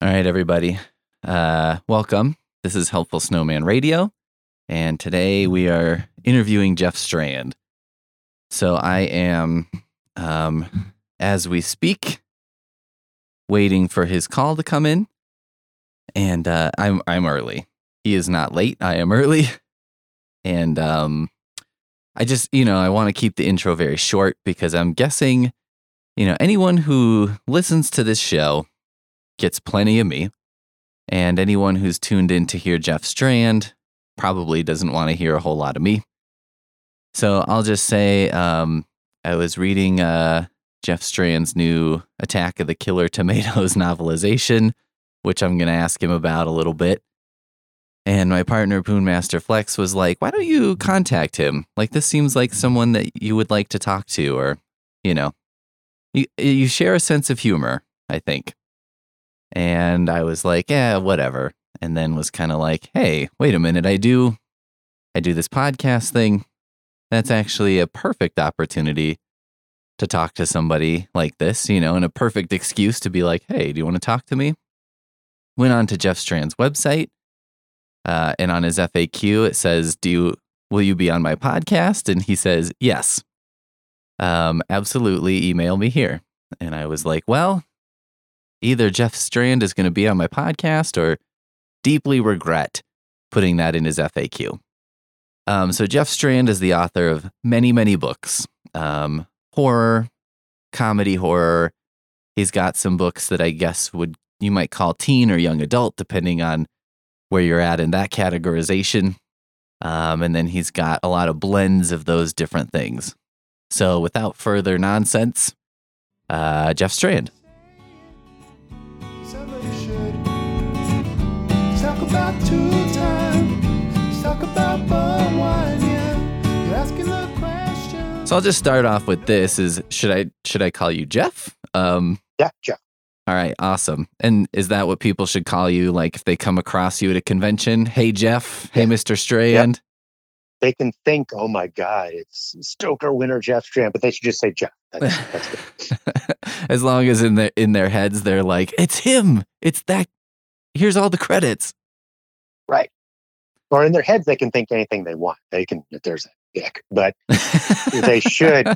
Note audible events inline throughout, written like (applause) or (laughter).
All right, everybody. Uh, welcome. This is Helpful Snowman Radio. And today we are interviewing Jeff Strand. So I am, um, as we speak, waiting for his call to come in. And uh, I'm I'm early. He is not late. I am early. (laughs) And um, I just, you know, I want to keep the intro very short because I'm guessing, you know, anyone who listens to this show gets plenty of me. And anyone who's tuned in to hear Jeff Strand probably doesn't want to hear a whole lot of me. So I'll just say um, I was reading uh, Jeff Strand's new Attack of the Killer (laughs) Tomatoes novelization, which I'm going to ask him about a little bit. And my partner, Poonmaster Flex, was like, why don't you contact him? Like, this seems like someone that you would like to talk to, or, you know, you, you share a sense of humor, I think. And I was like, yeah, whatever. And then was kind of like, hey, wait a minute. I do, I do this podcast thing. That's actually a perfect opportunity to talk to somebody like this, you know, and a perfect excuse to be like, hey, do you want to talk to me? Went on to Jeff Strand's website uh, and on his FAQ, it says, "Do you will you be on my podcast?" And he says, "Yes." Um, absolutely, email me here. And I was like, "Well, either Jeff Strand is going to be on my podcast, or deeply regret putting that in his FAQ." Um, so Jeff Strand is the author of many, many books, um, horror, comedy horror. He's got some books that I guess would you might call teen or young adult, depending on where you're at in that categorization. Um, and then he's got a lot of blends of those different things. So without further nonsense, uh, Jeff Strand. So I'll just start off with this: is should I should I call you Jeff? Um, Yeah, Jeff. all right, awesome. And is that what people should call you? Like if they come across you at a convention, hey Jeff, hey Yeah. Mister Strand. They can think, oh my God, it's Stoker winner Jeff Strand, but they should just say Jeff. That's, that's (laughs) as long as in their in their heads they're like, it's him. It's that. Here's all the credits. Right. Or in their heads, they can think anything they want. They can, if there's a dick, but (laughs) they should,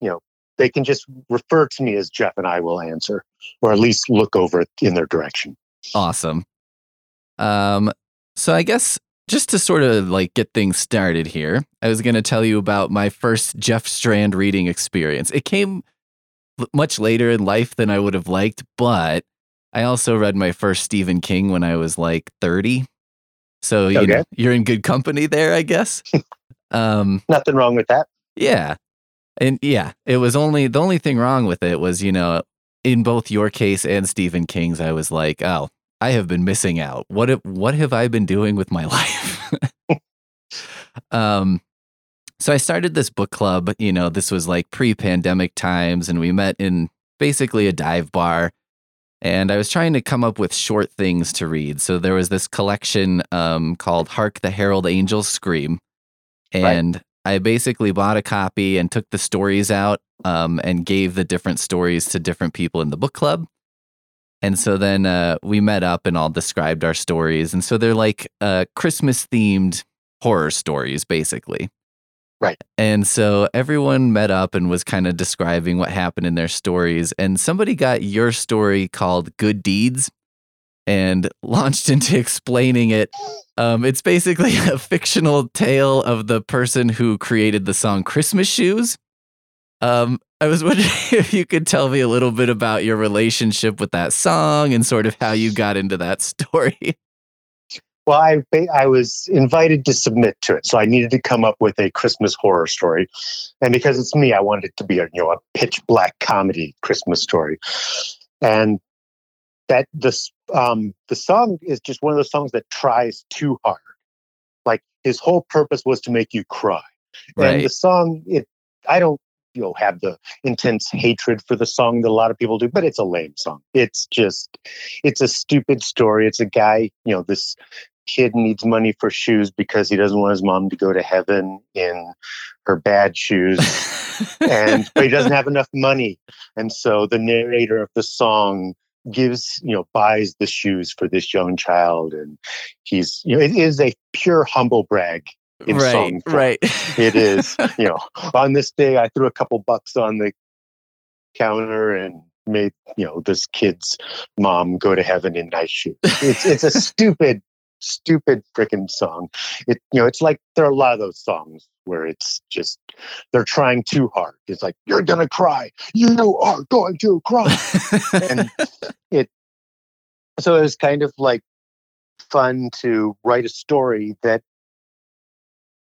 you know, they can just refer to me as Jeff and I will answer, or at least look over in their direction. Awesome. Um, so I guess just to sort of like get things started here, I was going to tell you about my first Jeff Strand reading experience. It came much later in life than I would have liked, but I also read my first Stephen King when I was like 30. So you Okay. know, you're in good company there, I guess. (laughs) um, Nothing wrong with that. yeah. And yeah, it was only the only thing wrong with it was, you know, in both your case and Stephen King's, I was like, oh, I have been missing out. What have, what have I been doing with my (laughs) life? um, so I started this book club. You know, this was like pre-pandemic times, and we met in basically a dive bar. And I was trying to come up with short things to read. So there was this collection um, called "Hark the Herald Angels Scream," Right. and I basically bought a copy and took the stories out um, and gave the different stories to different people in the book club. And so then uh, we met up and all described our stories. And so they're like uh, Christmas themed horror stories, basically. Right. And so everyone met up and was kind of describing what happened in their stories. And somebody got your story called Good Deeds and (laughs) launched into explaining it. Um, it's basically (laughs) a fictional tale of the person who created the song Christmas Shoes. Um, I was (laughs) wondering if you could tell me a little bit about your relationship with that song and sort of how you got into that story. Well, I I was invited to submit to it, so I needed to come up with a Christmas horror story, and because it's me, I wanted it to be a you know a pitch black comedy Christmas story, and that this um the song is just one of those songs that tries too hard. Like his whole purpose was to make you cry, and the song it I don't you know have the intense hatred for the song that a lot of people do, but it's a lame song. It's just it's a stupid story. It's a guy you know this kid needs money for shoes because he doesn't want his mom to go to heaven in her bad shoes (laughs) and but he doesn't have enough money and so the narrator of the song gives you know buys the shoes for this young child and he's you know it is a pure humble brag in right, song form. right. it is you know (laughs) on this day i threw a couple bucks on the counter and made you know this kid's mom go to heaven in nice shoes it's it's a stupid stupid freaking song. It you know it's like there are a lot of those songs where it's just they're trying too hard. It's like you're gonna cry. You are going to cry. And (laughs) it so it was kind of like fun to write a story that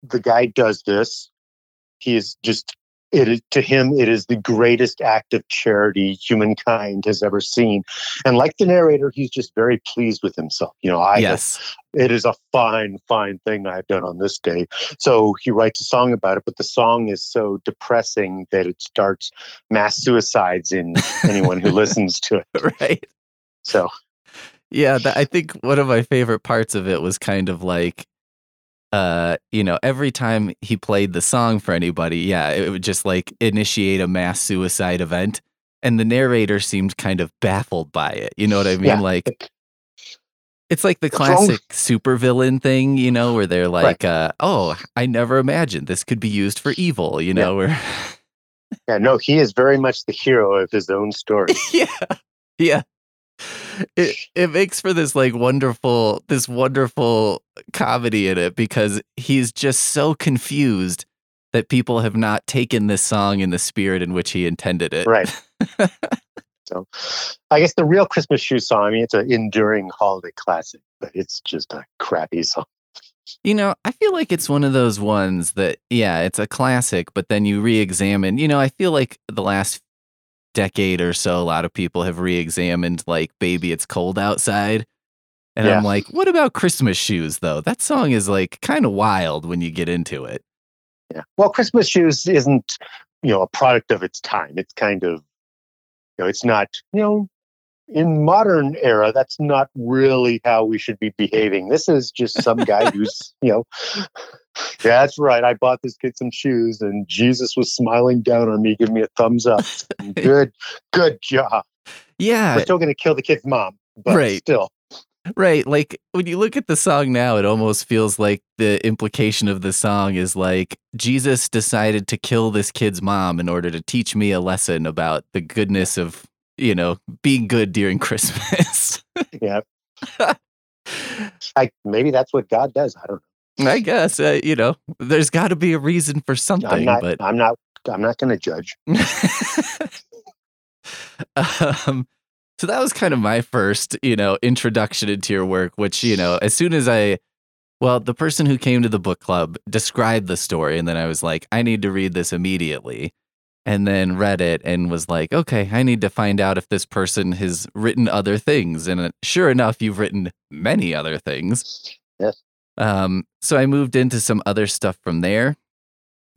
the guy does this. He is just it is to him it is the greatest act of charity humankind has ever seen and like the narrator he's just very pleased with himself you know i yes. it is a fine fine thing i've done on this day so he writes a song about it but the song is so depressing that it starts mass suicides in anyone who (laughs) listens to it right. so Yeah, that, I think one of my favorite parts of it was kind of like, uh, you know, every time he played the song for anybody, yeah, it would just like initiate a mass suicide event, and the narrator seemed kind of baffled by it. You know what I mean? Yeah. Like, it's like the What's wrong with- classic supervillain thing, you know, where they're like, uh, "Oh, I never imagined this could be used for evil," you know, where yeah no he is very much the hero of his own story (laughs) yeah yeah it it makes for this like wonderful this wonderful comedy in it because he's just so confused that people have not taken this song in the spirit in which he intended it. Right. (laughs) So i guess the real christmas shoe song i mean it's an enduring holiday classic but it's just a crappy song. You know i feel like it's one of those ones that yeah it's a classic but then you re-examine you know i feel like the last decade or so a lot of people have re-examined like baby it's cold outside and i'm like what about christmas shoes though that song is like kind of wild when you get into it Yeah. Well, Christmas shoes isn't, you know, a product of its time. It's kind of, you know, it's not, you know, in modern era, that's not really how we should be behaving. This is just some guy (laughs) who's, you know, that's right. I bought this kid some shoes and Jesus was smiling down on me, giving me a thumbs up. (laughs) Good, good job. yeah We're still going to kill the kid's mom, but Right. still. Right. Like when you look at the song now, it almost feels like the implication of the song is like Jesus decided to kill this kid's mom in order to teach me a lesson about the goodness of, you know, being good during (laughs) Christmas. Yeah. (laughs) I, maybe that's what God does. I don't know. I guess, uh, you know, there's got to be a reason for know. I'm something, not, but I'm not, I'm not going to judge. (laughs) um, so that was kind of my first, you know, introduction into your work, which, you know, as soon as I, well, the person who came to the book club described the story, and then I was like, I need to read this immediately. And then read it and was like, okay, I need to find out if this person has written other things. And uh, sure enough, you've written many other things. Yes. Um, so I moved into some other stuff from there.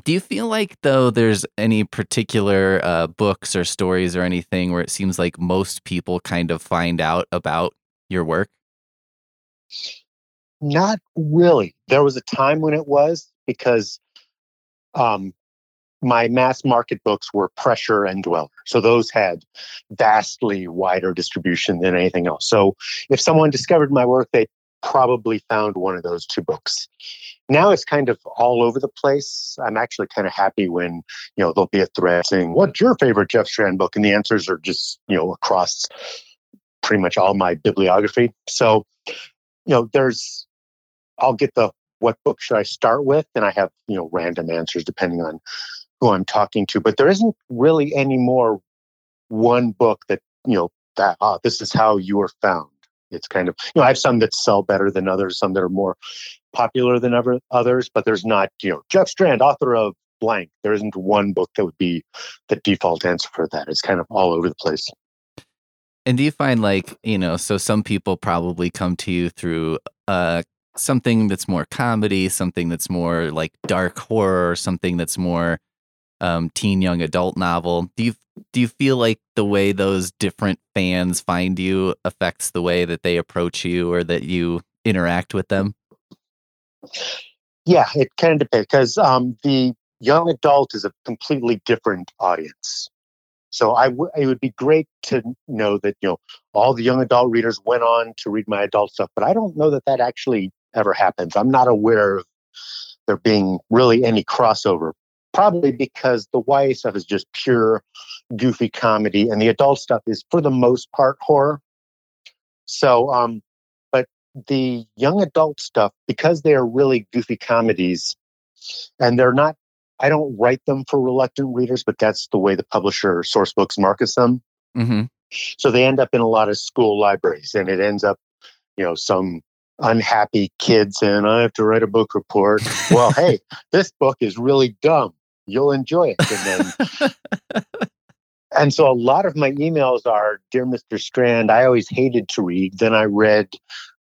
Do you feel like though there's any particular uh, books or stories or anything where it seems like most people kind of find out about your work? Not really. There was a time when it was because um, my mass market books were Pressure and Dweller. So those had vastly wider distribution than anything else. So if someone discovered my work, they probably found one of those two books. Now it's kind of all over the place. I'm actually kind of happy when, you know, there'll be a thread saying, What's your favorite Jeff Strand book? And the answers are just, you know, across pretty much all my bibliography. So, you know, there's I'll get the what book should I start with? And I have, you know, random answers depending on who I'm talking to. But there isn't really any more one book that, you know, that ah, this is how you are found. It's kind of, you know, I have some that sell better than others, some that are more popular than ever others, but there's not, you know, Jeff Strand, author of blank. There isn't one book that would be the default answer for that. It's kind of all over the place. And do you find like, you know, so some people probably come to you through uh something that's more comedy, something that's more like dark horror, something that's more um teen young adult novel. Do you do you feel like the way those different fans find you affects the way that they approach you or that you interact with them? Yeah, it can depend because um, the young adult is a completely different audience. So I w- it would be great to know that you know all the young adult readers went on to read my adult stuff, but I don't know that that actually ever happens. I'm not aware of there being really any crossover. Probably because the YA stuff is just pure goofy comedy, and the adult stuff is for the most part horror. So, um, but the young adult stuff, because they are really goofy comedies, and they're not I don't write them for reluctant readers, but that's the way the publisher Sourcebooks markets them. hmm So they end up in a lot of school libraries, and it ends up, you know, some unhappy kids saying, "I have to write a book report." well, hey, (laughs) this book is really dumb. You'll enjoy it, and then. (laughs) And so a lot of my emails are, Dear Mr. Strand, I always hated to read. Then I read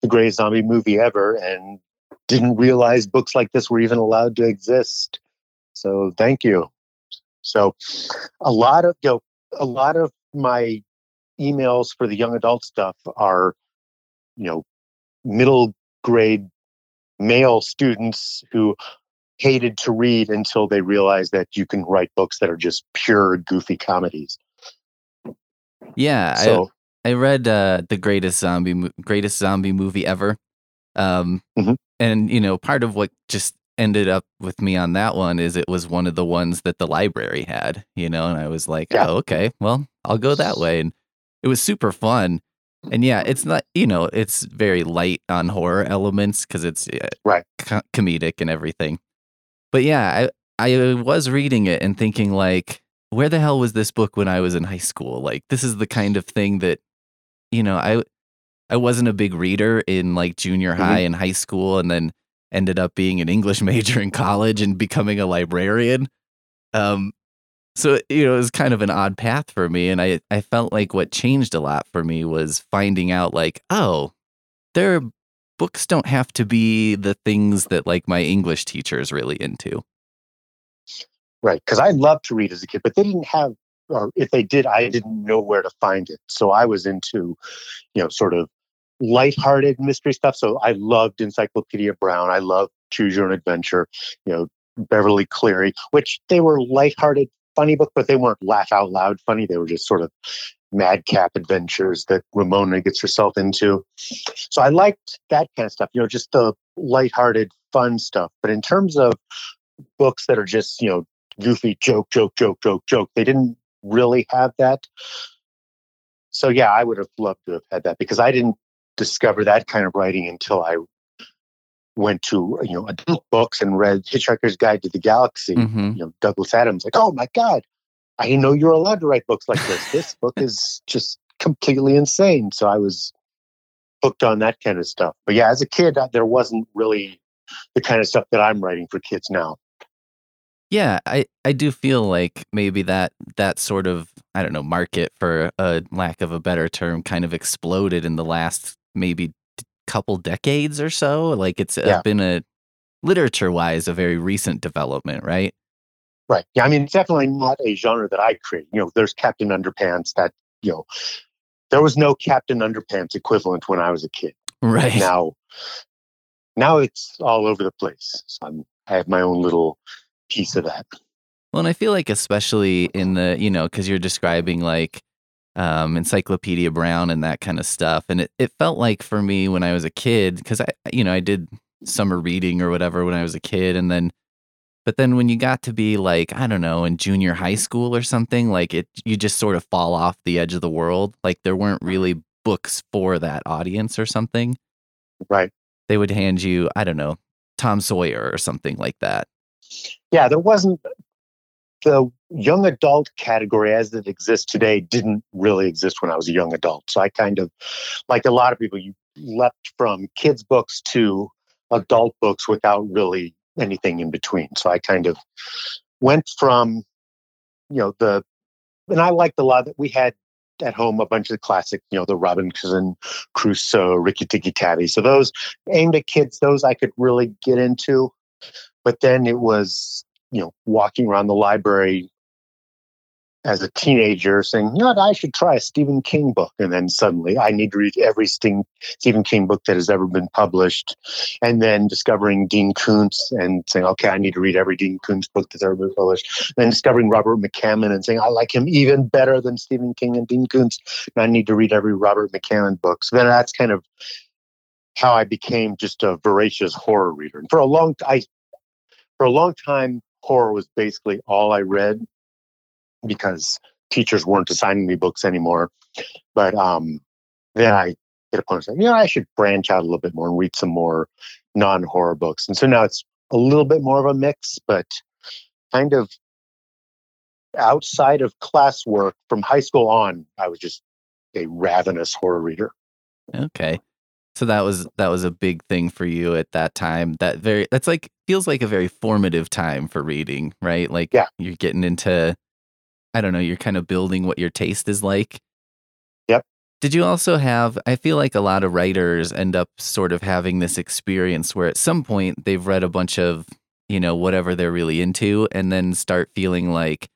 the greatest zombie movie ever and didn't realize books like this were even allowed to exist. So thank you. So a lot of you know, a lot of my emails for the young adult stuff are, you know, middle grade male students who hated to read until they realized that you can write books that are just pure goofy comedies. Yeah, So I, I read uh, the greatest zombie greatest zombie movie ever, um, Mhm. and you know part of what just ended up with me on that one is it was one of the ones that the library had, you know, and I was like, Yeah. oh okay, well I'll go that way, and it was super fun. And yeah, it's not you know it's very light on horror elements because it's uh, Right. co- comedic and everything. But yeah, I I was reading it and thinking like, where the hell was this book when I was in high school? Like this is the kind of thing that you know, I I wasn't a big reader in like junior Mhm. high and high school and then ended up being an English (laughs) major in college and becoming a librarian. Um so you know, it was kind of an odd path for me and I I felt like what changed a lot for me was finding out like, oh, there books don't have to be the things that like my English teacher is really into. Right. Because I loved to read as a kid, but they didn't have, or if they did, I didn't know where to find it. So I was into, you know, sort of lighthearted mystery stuff. So I loved Encyclopedia Brown. I loved Choose Your Own Adventure, you know, Beverly Cleary, which they were lighthearted, funny book, but they weren't laugh out loud funny. They were just sort of madcap adventures that Ramona gets herself into. So I liked that kind of stuff, you know, just the lighthearted, fun stuff. But in terms of books that are just, you know, goofy joke, joke, joke, joke, joke. They didn't really have that. So yeah, I would have loved to have had that because I didn't discover that kind of writing until I went to you know adult books and read Hitchhiker's Guide to the Galaxy. Mhm. You know Douglas Adams. Like, oh my god, I know you're allowed to write books like this. This book (laughs) is just completely insane. So I was hooked on that kind of stuff. But yeah, as a kid, uh, there wasn't really the kind of stuff that I'm writing for kids now. Yeah, I, I do feel like maybe that that sort of I don't know market for a lack of a better term kind of exploded in the last maybe couple decades or so. Like it's uh, Yeah. been a literature wise a very recent development, right? Right. Yeah. I mean, it's definitely not a genre that I create. You know, there's Captain Underpants that, you know, there was no Captain Underpants equivalent when I was a kid. Right. Now, now it's all over the place. So I'm, I have my own little piece of that. Well, and I feel like especially in the you know because you're describing like um, Encyclopedia Brown and that kind of stuff, and it, it felt like for me when I was a kid because I you know I did summer reading or whatever when I was a kid, and then but then when you got to be like I don't know in junior high mm-hmm. school or something, like it you just sort of fall off the edge of the world. Like there weren't uh-huh. really books for that audience or something. Right. They would hand you I don't know Tom Sawyer or something like that. Yeah. There wasn't the young adult category as it exists today didn't really exist when I was a young adult. So I kind of, like a lot of people, you leapt from kids' books to adult books without really anything in between. So I kind of went from, you know, the, and I liked a lot that we had at home a bunch of the classic, you know, the Robinson Crusoe, Rikki-Tikki-Tavi. So those aimed at kids, those I could really get into. But then it was, you know, walking around the library as a teenager saying, you know what, I should try a Stephen King book. And then suddenly I need to read every Stephen King book that has ever been published. And then discovering Dean Koontz and saying, okay, I need to read every Dean Koontz book that's ever been published. Then discovering Robert McCammon and saying, I like him even better than Stephen King and Dean Koontz. And I need to read every Robert McCammon book. So then that's kind of how I became just a voracious horror reader. And for a long I for a long time, horror was basically all I read because teachers weren't assigning me books anymore. But um, then I hit a point saying, you know, I should branch out a little bit more and read some more non-horror books. And so now it's a little bit more of a mix, but kind of outside of classwork from high school on, I was just a ravenous horror reader. Okay. So that was that was a big thing for you at that time. That very that's like feels like a very formative time for reading, right? Like Yeah. you're getting into I don't know, you're kind of building what your taste is like. Yep. Did you also have I feel like a lot of writers end up sort of having this experience where at some point they've read a bunch of, you know, whatever they're really into and then start feeling like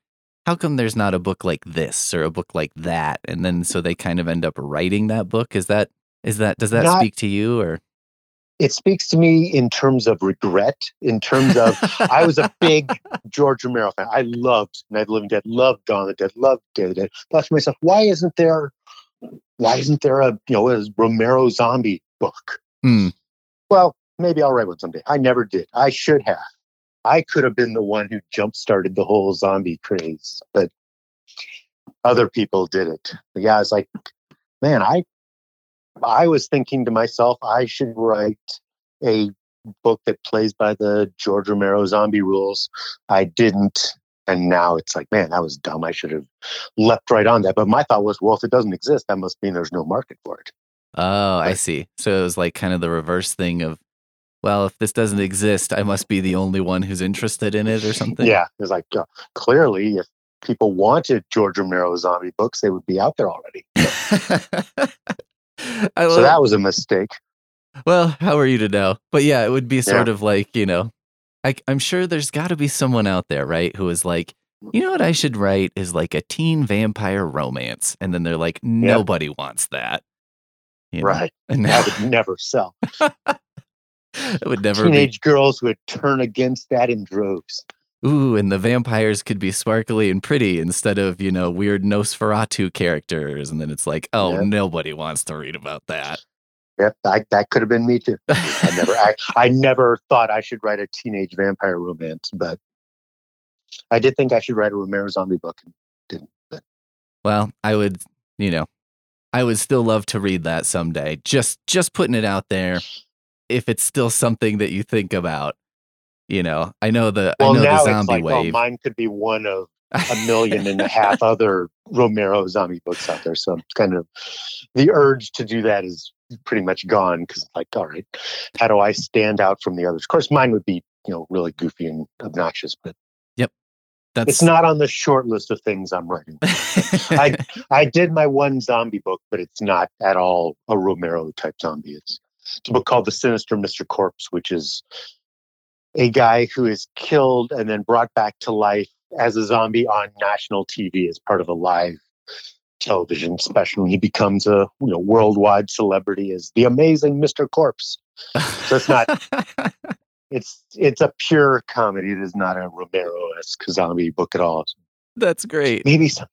how come there's not a book like this or a book like that? And then so they kind of end up writing that book. Is that is that does that Not- speak to you or It speaks to me in terms of regret, in terms of I was a big (laughs) George Romero fan. I loved Night of the Living Dead, loved Dawn of the Dead, loved Day of the Dead. Thought to myself, why isn't there why isn't there a you know a Romero zombie book? Hmm. Well, maybe I'll write one someday. I never did. I should have. I could have been the one who jump started the whole zombie craze, but other people did it. But yeah, I was like, man, I I was thinking to myself, I should write a book that plays by the George Romero zombie rules. I didn't. And now it's like, man, that was dumb. I should have leapt right on that. But my thought was, well, if it doesn't exist, that must mean there's no market for it. Oh, I see. So it was like kind of the reverse thing of, well, if this doesn't exist, I must be the only one who's interested in it or something. Yeah. It's like, uh, clearly, if people wanted George Romero zombie books, they would be out there already. (laughs) (laughs) I So that was a mistake. well, how are you to know? But yeah, it would be sort Yeah. of like, you know, I, I'm sure there's got to be someone out there, right, who is like, you know what I should write is like a teen vampire romance. And then they're like, nobody wants that. You know? Right. And That would never sell. (laughs) it would (laughs) never Teenage girls would turn against that in droves. Ooh, and the vampires could be sparkly and pretty instead of, you know, weird Nosferatu characters. And then it's like, oh, Yep. nobody wants to read about that. Yep, I, that could have been me too. I (laughs) never, I, I never thought I should write a teenage vampire romance, but I did think I should write a Romero zombie book. and Didn't. But Well, I would, you know, I would still love to read that someday. Just just putting it out there. If it's still something that you think about, you know, I know the well, I know now the it's zombie like, oh, well, mine could be one of a (laughs) million and a half other Romero zombie books out there. So kind of the urge to do that is pretty much gone because like, all right, how do I stand out from the others? Of course, mine would be you know really goofy and obnoxious, but yep, That's it's not on the short list of things I'm writing. I (laughs) I did my one zombie book, but it's not at all a Romero type zombie. It's, it's a book called The Sinister Mr. Corpse, which is a guy who is killed and then brought back to life as a zombie on national TV as part of a live television special. He becomes a you know worldwide celebrity as the amazing Mr. Corpse. So it's not (laughs) it's it's a pure comedy. It is not a Romero-esque zombie book at all. That's great. Maybe some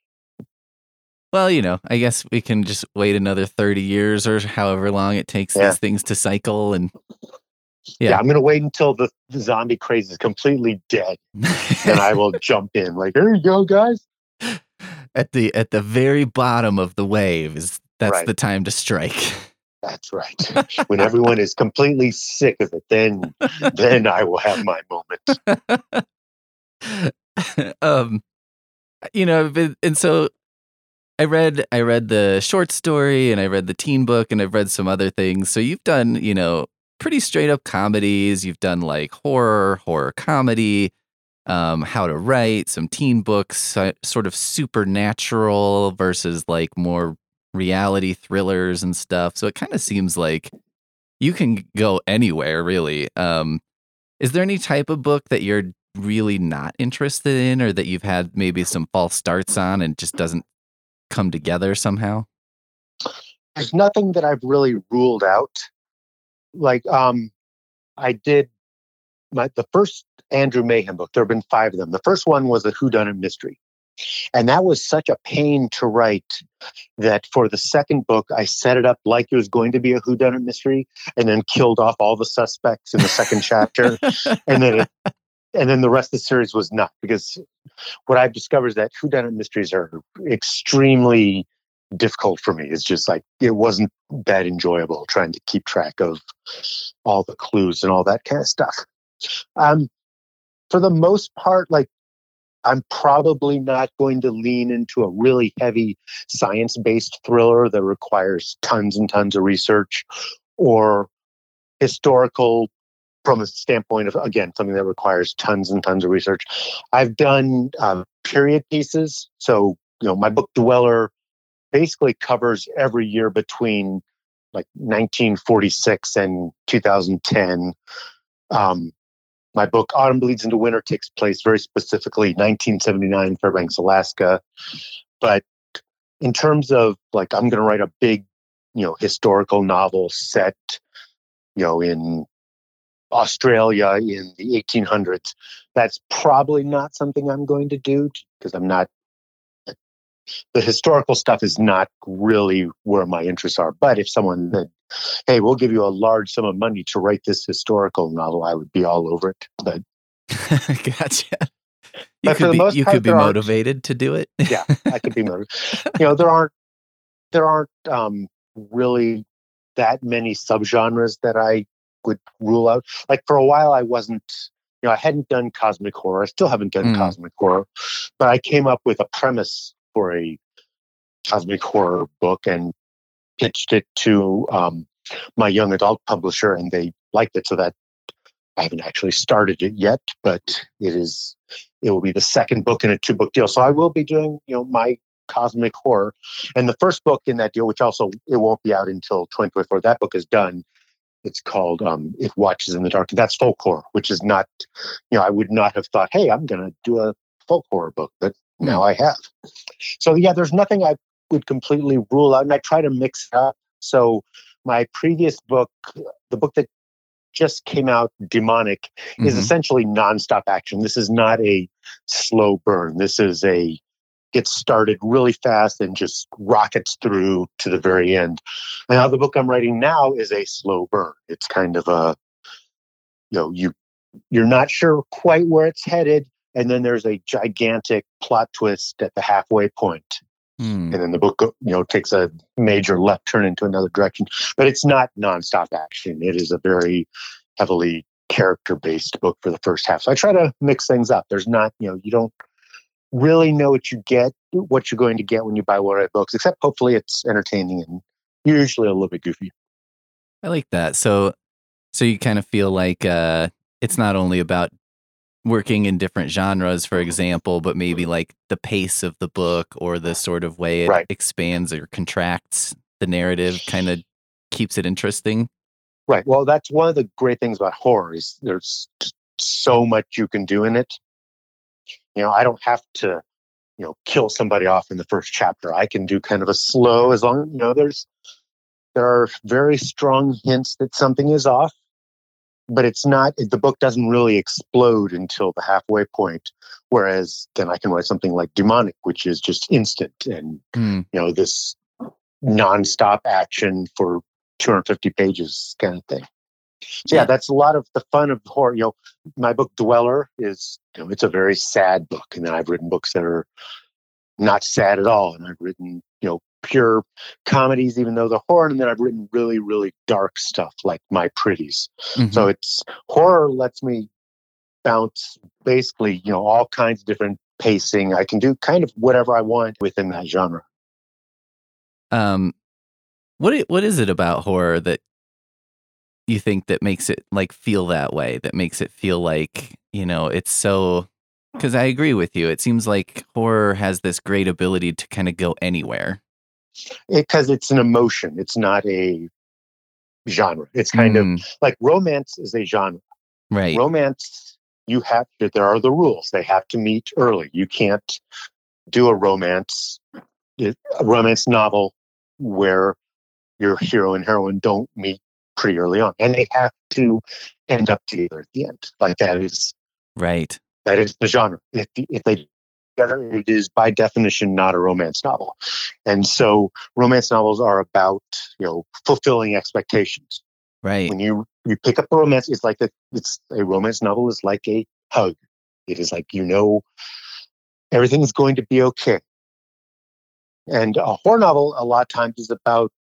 Well, you know, I guess we can just wait another 30 years or however long it takes Yeah. these things to cycle and yeah. Yeah. I'm gonna wait until the, the zombie craze is completely dead. and I will (laughs) jump in. Like, here you go, guys. at the at the very bottom of the wave is that's Right. the time to strike. That's right. when everyone is completely sick of it, then then I will have my moment. (laughs) um you know and so i read i read the short story and i read the teen book and i've read some other things so you've done you know pretty straight up comedies you've done like horror horror comedy um how to write some teen books sort of supernatural versus like more reality thrillers and stuff so it kind of seems like you can go anywhere really um is there any type of book that you're really not interested in or that you've had maybe some false starts on and just doesn't come together somehow? There's nothing that I've really ruled out. Like, um, I did my the first Andrew Mayhem book. There have been five of them. The first one was a whodunit mystery, and that was such a pain to write that for the second book, I set it up like it was going to be a whodunit mystery, and then killed off all the suspects in the second chapter, and then it, and then the rest of the series was not because what I've discovered is that whodunit mysteries are extremely difficult for me. It's just like it wasn't that enjoyable trying to keep track of all the clues and all that kind of stuff. Um, for the most part, like I'm probably not going to lean into a really heavy science based thriller that requires tons and tons of research or historical from a standpoint of, again, something that requires tons and tons of research. I've done um, period pieces. So, you know, my book Dweller basically covers every year between like 1946 and 2010. Um, my book Autumn Bleeds into Winter takes place very specifically 1979 Fairbanks, Alaska. But in terms of like, I'm going to write a big, you know, historical novel set, you know, in Australia in the 1800s. That's probably not something I'm going to do because I'm not. The historical stuff is not really where my interests are. But if someone said, "Hey, we'll give you a large sum of money to write this historical novel," I would be all over it. But (laughs) gotcha. You could be you part, could be motivated to do it. yeah, I could be motivated. (laughs) You know, there aren't there aren't um, really that many subgenres that I would rule out. Like for a while, I wasn't. You know, I hadn't done cosmic horror. I still haven't done Mm. cosmic horror, but I came up with a premise for a cosmic horror book and pitched it to um, my young adult publisher, and they liked it. So that I haven't actually started it yet, but it is. It will be the second book in a two book deal. So I will be doing, you know, my cosmic horror, and the first book in that deal, which also it won't be out until 2024. That book is done. It's called um, "It Watches in the Dark." That's folk horror, which is not, you know, I would not have thought, hey, I'm going to do a folk horror book, but now I have. So yeah, there's nothing I would completely rule out, and I try to mix it up. So my previous book, the book that just came out, Demonic, is Mhm. essentially nonstop action. This is not a slow burn. This is a gets started really fast and just rockets through to the very end. Now the book I'm writing now is a slow burn. It's kind of a you know, you you're not sure quite where it's headed, and then there's a gigantic plot twist at the halfway point. Hmm. and then the book you know takes a major left turn into another direction. But it's not nonstop action. It is a very heavily character based book for the first half. So i try to mix things up. There's not you know you don't really know what you get what you're going to get when you buy one of my books except hopefully it's entertaining and usually a little bit goofy. I like that. So so you kind of feel like uh it's not only about working in different genres, for example, but maybe like the pace of the book or the sort of way it Right. expands or contracts the narrative kind of keeps it interesting. right well that's one of the great things about horror is there's so much you can do in it you know i don't have to you know kill somebody off in the first chapter i can do kind of a slow as long you know there's there are very strong hints that something is off but it's not the book doesn't really explode until the halfway point whereas then i can write something like demonic which is just instant and Hmm. you know this nonstop action for 250 pages kind of thing so yeah, Yeah. that's a lot of the fun of horror. You know, my book Dweller is, you know, it's a very sad book, and then I've written books that are not sad at all, and I've written, you know, pure comedies, even though they're horror, and then I've written really, really dark stuff like My Pretties. Mhm. So it's horror lets me bounce basically, you know, all kinds of different pacing. I can do kind of whatever I want within that genre. um what i- what is it about horror that you think that makes it like feel that way that makes it feel like you know it's so because i agree with you it seems like horror has this great ability to kind of go anywhere Because it's an emotion. It's not a genre. It's kind of Mm, like romance is a genre. right romance you have there are the rules. They have to meet early. You can't do a romance a romance novel where your hero and heroine don't meet pretty early on, and they have to end up together at the end. Like that is Right. that is the genre. If, if they together, it is by definition not a romance novel. And so romance novels are about, you know, fulfilling expectations. Right. When you you pick up a romance, it's like that it's a romance novel is like a hug. It is like you know everything's going to be okay. And a horror novel a lot of times is about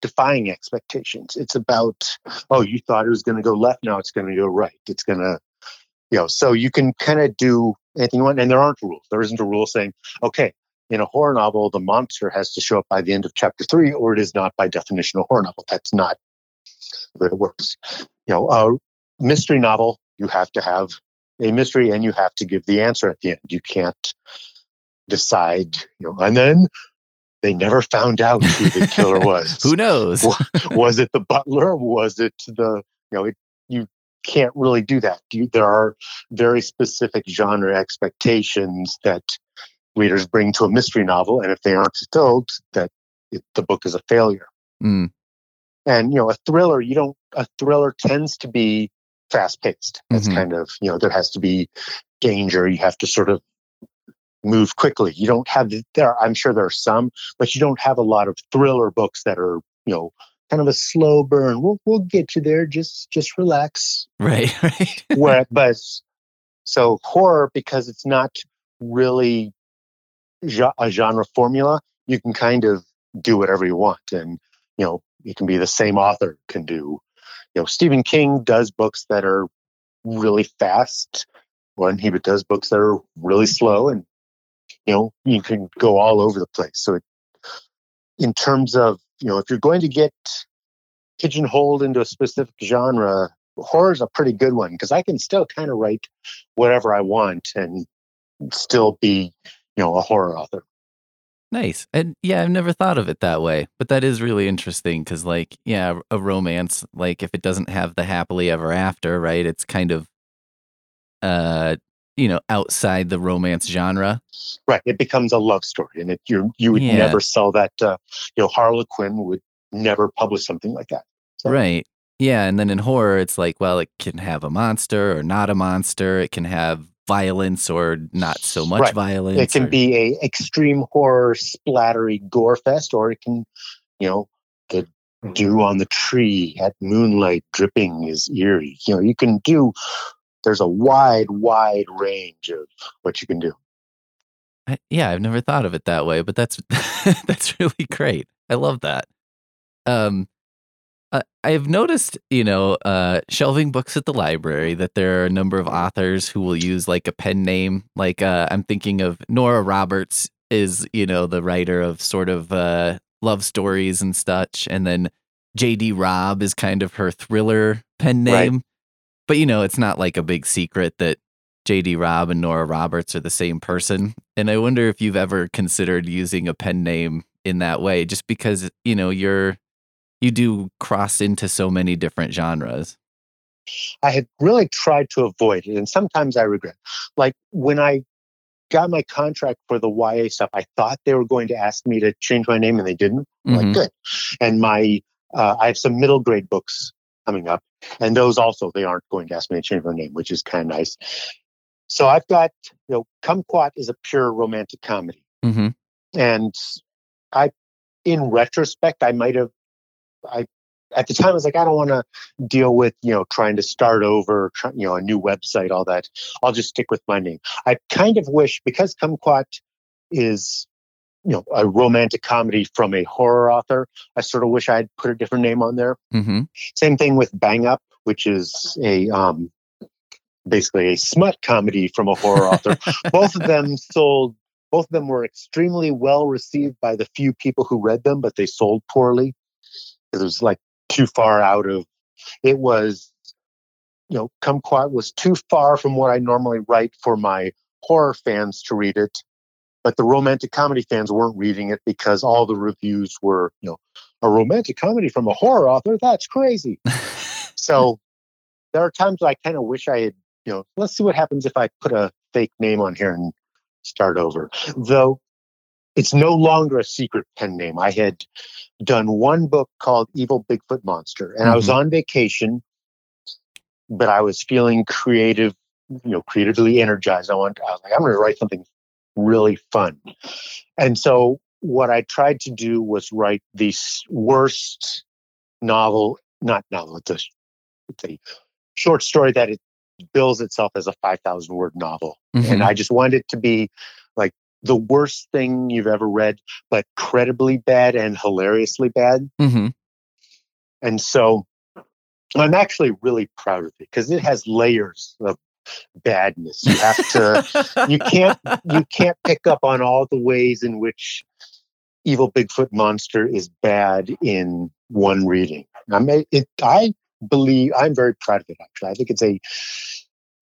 defying expectations. It's about, oh, you thought it was going to go left, now it's going to go right. It's going to, you know, so you can kind of do anything you want. And there aren't rules. There isn't a rule saying, okay, in a horror novel, the monster has to show up by the end of chapter three, or it is not by definition a horror novel. That's not the way it works. You know, a mystery novel, you have to have a mystery and you have to give the answer at the end. You can't decide, you know, and then they never found out who the killer (laughs) was. Who knows? Was it the butler? Was it the you know? It, you can't really do that. You, there are very specific genre expectations that readers bring to a mystery novel, and if they aren't fulfilled, that it, the book is a failure. Mm, And you know, a thriller, you don't. A thriller tends to be fast paced. That's Mhm. kind of you know there has to be danger. You have to sort of move quickly. You don't have there. I'm sure there are some, but you don't have a lot of thriller books that are you know kind of a slow burn. We'll we'll get you there. Just just relax. right. (laughs) Right. Where but so horror because it's not really a genre formula. You can kind of do whatever you want, and you know it can be the same author can do. You know, Stephen King does books that are really fast, when he does books that are really slow, and you know you can go all over the place. So, it, in terms of you know, if you're going to get pigeonholed into a specific genre, horror is a pretty good one because I can still kind of write whatever I want and still be, you know, a horror author. Nice. And yeah, I've never thought of it that way, but that is really interesting because, like, yeah, a romance, like, if it doesn't have the happily ever after, right? It's kind of, uh, you know, outside the romance genre. Right. It becomes a love story, and it you you would Yeah. never sell that. Uh, you know, Harlequin would never publish something like that. So- Right. Yeah. And then in horror, it's like, well, it can have a monster or not a monster. It can have violence or not so much Right. violence. It can or- be a extreme horror splattery gore fest, or it can, you know, the dew on the tree at moonlight dripping is eerie. You know, you can do. There's a wide, wide range of what you can do. I, yeah, I've never thought of it that way, but that's (laughs) that's really great. I love that. Um, uh, I've noticed, you know, uh, shelving books at the library that there are a number of authors who will use like a pen name. Like uh, I'm thinking of Nora Roberts is, you know, the writer of sort of uh, love stories and such, and then J.D. Robb is kind of her thriller pen Right. But you know, it's not like a big secret that J.D. Robb and Nora Roberts are the same person. And I wonder if you've ever considered using a pen name in that way, just because, you know, you're, you do cross into so many different genres. I had really tried to avoid it, and sometimes I regret. Like when I got my contract for the YA stuff, I thought they were going to ask me to change my name, and they didn't. I'm Mhm. Like good. And my uh, I have some middle grade books coming up, and those also they aren't going to ask me to change my name, which is kind of nice. So I've got you know, Kumquat is a pure romantic comedy, hmm and I, in retrospect, I might have, I at the time I was like, I don't want to deal with you know trying to start over, try, you know, a new website, all that. I'll just stick with my name. I kind of wish because Kumquat is you know a romantic comedy from a horror author. I sort of wish I had put a different name on there. hmm Same thing with Bang Up, which is a um, basically a smut comedy from a horror author. (laughs) both of them sold. Both of them were extremely well received by the few people who read them, but they sold poorly. It was like too far out of. It was, you know, Kumquat was too far from what I normally write for my horror fans to read it, but the romantic comedy fans weren't reading it because all the reviews were, you know, a romantic comedy from a horror author. That's crazy. So there are times I kind of wish I had you know, let's see what happens if I put a fake name on here and start over. Though it's no longer a secret pen name. I had done one book called Evil Bigfoot Monster, and I was mm-hmm. on vacation, but I was feeling creative, you know, creatively energized. I want, I was like, I'm going to write something really fun. And so what I tried to do was write the worst novel, not novel, it's a, it's a short story that it bills itself as a 5,000 word novel. Mhm. And I just wanted it to be like the worst thing you've ever read, but credibly bad and hilariously bad. Mhm. And so I'm actually really proud of it because it has layers of badness. You have to you can't you (laughs) can't pick up on all the ways in which evil bigfoot monster is bad in one reading. I mean it i believe i'm very proud of it actually. I think it's a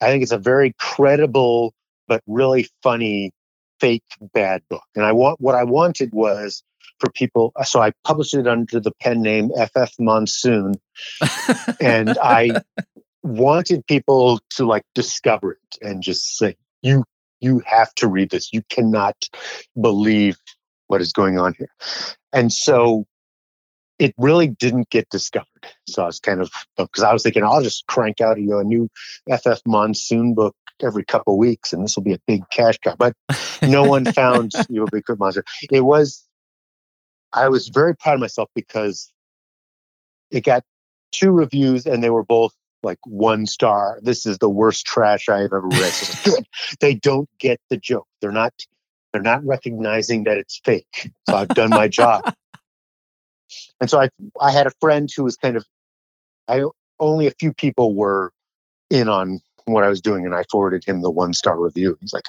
i think it's a very credible but really funny fake bad book. And i want what i wanted was for people so i published it under the pen name ff monsoon and i (laughs) wanted people to like discover it and just say you you have to read this. You cannot believe what is going on here. And so it really didn't get discovered. So i was kind of uh, because i was thinking i'll just crank out you know, a new ff monsoon book every couple weeks and this will be a big cash cow. But no one (laughs) found you know big Crypt monster it was i was very proud of myself because it got two reviews and they were both like one star. This is the worst trash I've ever read. Good. They don't get the joke. They're not. They're not recognizing that it's fake. So I've done my job. (laughs) And so I, I had a friend who was kind of, I only a few people were in on what I was doing, and I forwarded him the one star review. He's like,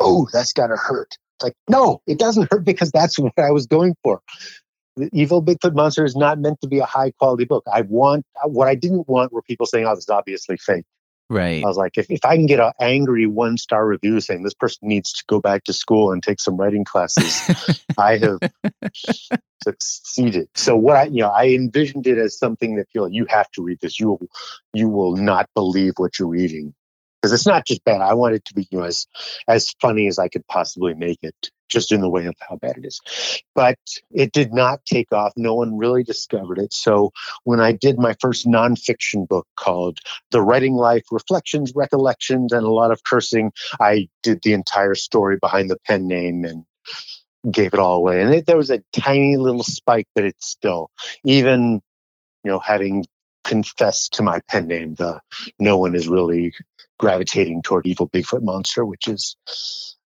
"Oh, that's gotta hurt." It's like, no, it doesn't hurt because that's (laughs) what I was going for. The Evil Bigfoot Monster is not meant to be a high quality book. I want what I didn't want were people saying, "Oh, this is obviously fake." right. I was like, if, if I can get an angry one star review saying this person needs to go back to school and take some writing classes, (laughs) I have succeeded. So what I, you know, I envisioned it as something that you know, you have to read this. You will, you will not believe what you're reading because it's not just bad. I want it to be you know, as as funny as I could possibly make it, just in the way of how bad it is. But it did not take off. No one really discovered it. So when I did my first nonfiction book called The Writing Life Reflections, Recollections, and a lot of cursing, I did the entire story behind the pen name and gave it all away. And it, there was a tiny little spike, but it's still, even, you know, having confessed to my pen name, the no one is really gravitating toward Evil Bigfoot Monster, which is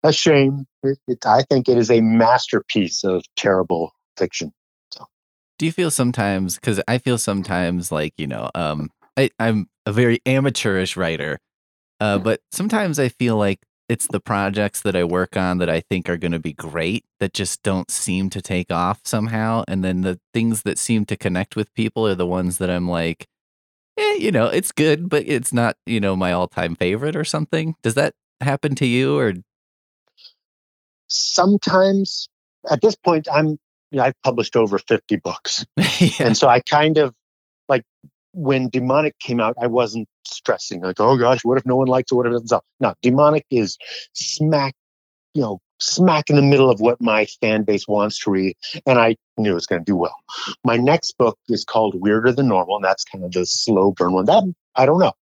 a shame. It, it, I think it is a masterpiece of terrible fiction. Do you feel sometimes because I feel sometimes like, you know, um I, I'm a very amateurish writer. Uh, but sometimes I feel like it's the projects that I work on that I think are going to be great that just don't seem to take off somehow. And then the things that seem to connect with people are the ones that I'm like, eh, you know, it's good, but it's not, you know, my all time favorite or something. Does that happen to you or? Sometimes at this point, I'm, you know, I've published over 50 books. (laughs) yeah. And so I kind of like when demonic came out, I wasn't stressing like, oh gosh, what if no one likes it? What if it doesn't sell? No, demonic is smack, you know, smack in the middle of what my fan base wants to read. And I knew it was going to do well. My next book is called Weirder Than Normal, and that's kind of the slow burn one. That I don't know.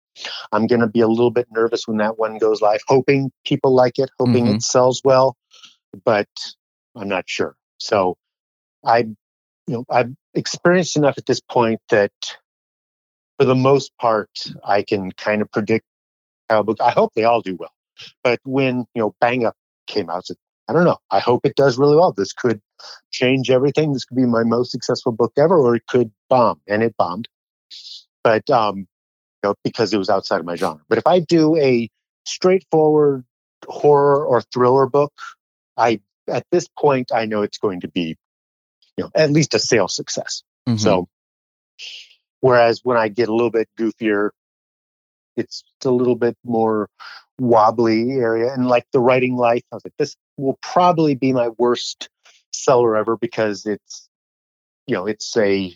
I'm going to be a little bit nervous when that one goes live, hoping people like it, hoping Mhm. it sells well, but I'm not sure. So I, you know, I've experienced enough at this point that for the most part, I can kind of predict how. I hope they all do well. But when you know Bang Up came out, I said, I don't know. I hope it does really well. This could change everything. This could be my most successful book ever, or it could bomb, and it bombed. But um, you know, because it was outside of my genre. But if I do a straightforward horror or thriller book, I at this point I know it's going to be, you know, at least a sales success. Mhm. So, whereas when I get a little bit goofier, it's a little bit more wobbly area. And like the writing life, I was like, this will probably be my worst seller ever because it's, you know, it's a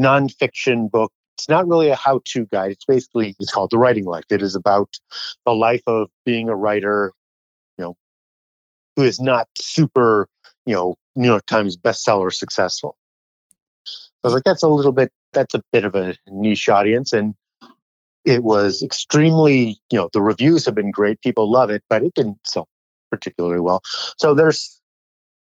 nonfiction book it's not really a how-to guide. It's basically it's called the writing life. It is about the life of being a writer, who is not super, you know, New York Times bestseller successful. I was like, that's a little bit, that's a bit of a niche audience. And it was extremely, you know, the reviews have been great. People love it, but it didn't sell particularly well. So there's,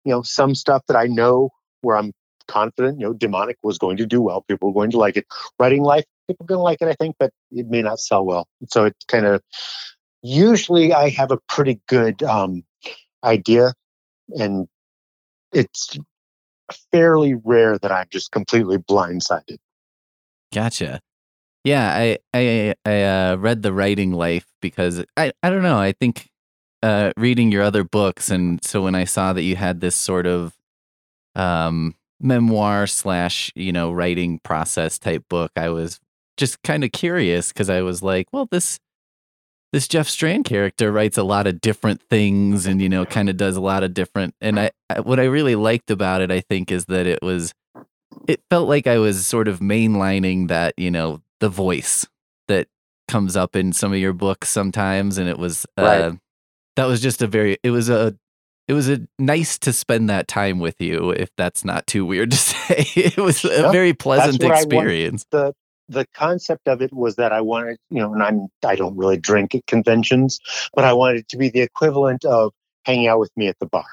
you know, some stuff that I know where I'm confident, you know, demonic was going to do well. People were going to like it. Writing life, people are going to like it, I think, but it may not sell well. So it's kind of, usually I have a pretty good um, idea and it's fairly rare that I'm just completely blindsided. Gotcha. Yeah, I I I uh, read the writing life because I I don't know. I think uh, reading your other books, and so when I saw that you had this sort of um, memoir slash you know writing process type book, I was just kind of curious because I was like, well, this this Jeff Strand character writes a lot of different things, and you know, kind of does a lot of different. And I, I what I really liked about it, I think, is that it was it felt like I was sort of mainlining that you know the voice that comes up in some of your books sometimes, and it was uh, Right. that was just a very it was a it was a nice to spend that time with you if that's not too weird to (laughs) say it was a No, very pleasant what I want. experience the the concept of it was that I wanted, you know, and I'm I don't really drink at conventions, but I wanted it to be the equivalent of hanging out with me at the bar.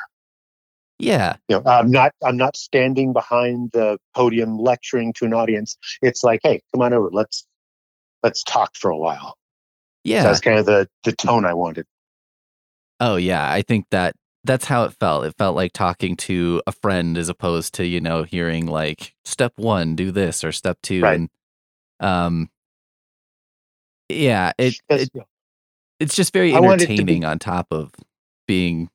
yeah You know, I'm not I'm not standing behind the podium lecturing to an audience. It's like, hey, come on over, let's let's talk for a while. yeah So that's kind of the the tone I wanted. Oh yeah, I think that that's how it felt. It felt like talking to a friend as opposed to, you know, hearing like step 1 do this or step 2 Right. and um yeah, it, it it's just very I want it to be- entertaining on top of being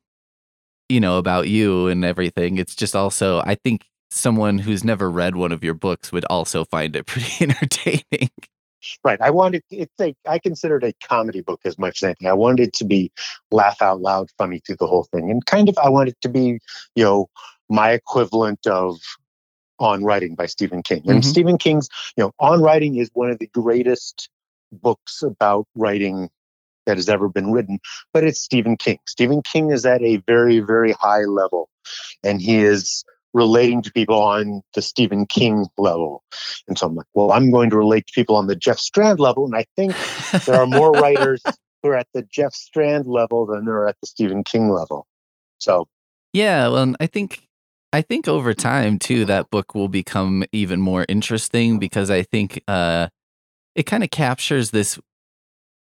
you know about you and everything. It's just also I think someone who's never read one of your books would also find it (laughs) pretty entertaining. Right. I wanted it's a I consider it a comedy book as much as anything. I wanted it to be laugh out loud, funny through the whole thing. And kind of I wanted it to be, you know, my equivalent of On Writing by Stephen King. And Mhm. Stephen King's, you know, On Writing is one of the greatest books about writing that has ever been written, but it's Stephen King. Stephen King is at a very, very high level, and he is relating to people on the Stephen King level. And so I'm like, well, I'm going to relate to people on the Jeff Strand level. And I think there are more (laughs) writers who are at the Jeff Strand level than there are at the Stephen King level. So Yeah, well, I think I think over time too that book will become even more interesting because I think uh it kind of captures this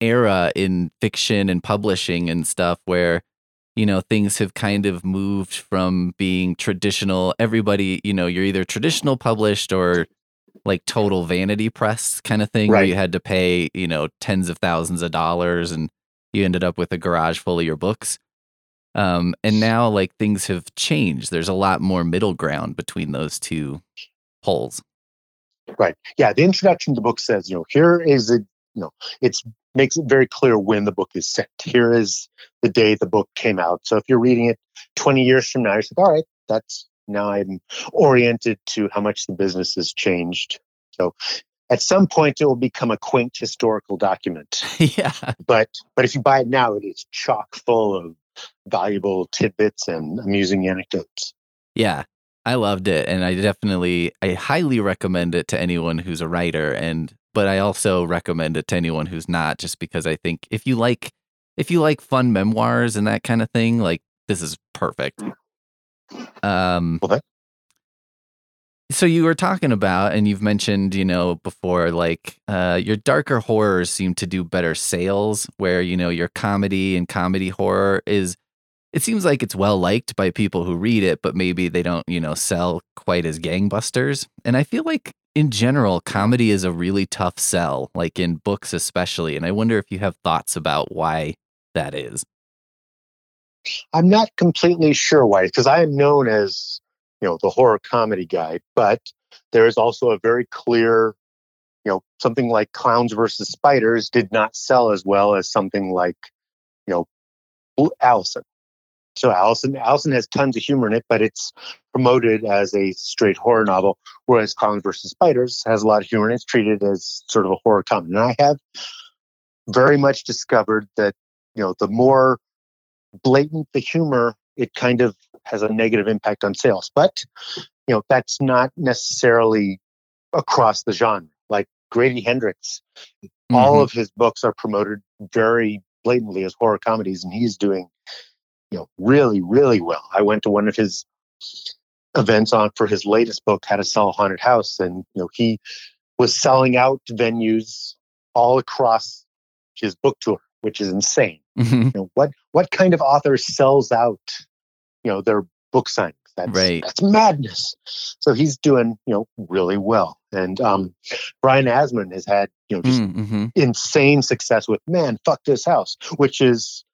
era in fiction and publishing and stuff where you know things have kind of moved from being traditional everybody you know you're either traditional published or like total vanity press kind of thing where you had to pay you know tens of thousands of dollars and you ended up with a garage full of your books um and now like things have changed there's a lot more middle ground between those two poles Right. Yeah. The introduction to the book says, you know, here is a, you know, it's makes it very clear when the book is set. Here is the day the book came out. So if you're reading it 20 years from now, you're like, all right, that's now I'm oriented to how much the business has changed. So at some point it will become a quaint historical document. (laughs) yeah But but if you buy it now, it is chock full of valuable tidbits and amusing anecdotes. Yeah, I loved it, and I definitely, I highly recommend it to anyone who's a writer, and but I also recommend it to anyone who's not, just because I think if you like, if you like fun memoirs and that kind of thing, like this is perfect. Um, Well, so you were talking about, and you've mentioned, you know, before, like uh, your darker horrors seem to do better sales, where you know your comedy and comedy horror is it seems like it's well liked by people who read it, but maybe they don't, you know, sell quite as gangbusters. And I feel like in general, comedy is a really tough sell, like in books especially. And I wonder if you have thoughts about why that is. I'm not completely sure why, because I am known as, you know, the horror comedy guy, but there is also a very clear, you know, something like Clowns versus Spiders did not sell as well as something like, you know, Allison. So Allison, Allison has tons of humor in it, but it's promoted as a straight horror novel, whereas Clowns versus Spiders has a lot of humor and it's treated as sort of a horror comedy. And I have very much discovered that you know the more blatant the humor, it kind of has a negative impact on sales. But you know that's not necessarily across the genre. Like Grady Hendrix, all Mhm. of his books are promoted very blatantly as horror comedies, and he's doing you know really really well. I went to one of his events on for his latest book, How to Sell a Haunted House, and you know he was selling out venues all across his book tour, which is insane. Mhm. You know what what kind of author sells out you know their book signings? That's Right. that's madness. So he's doing you know really well, and um, Brian Asman has had you know just Mhm. insane success with man fuck this house which is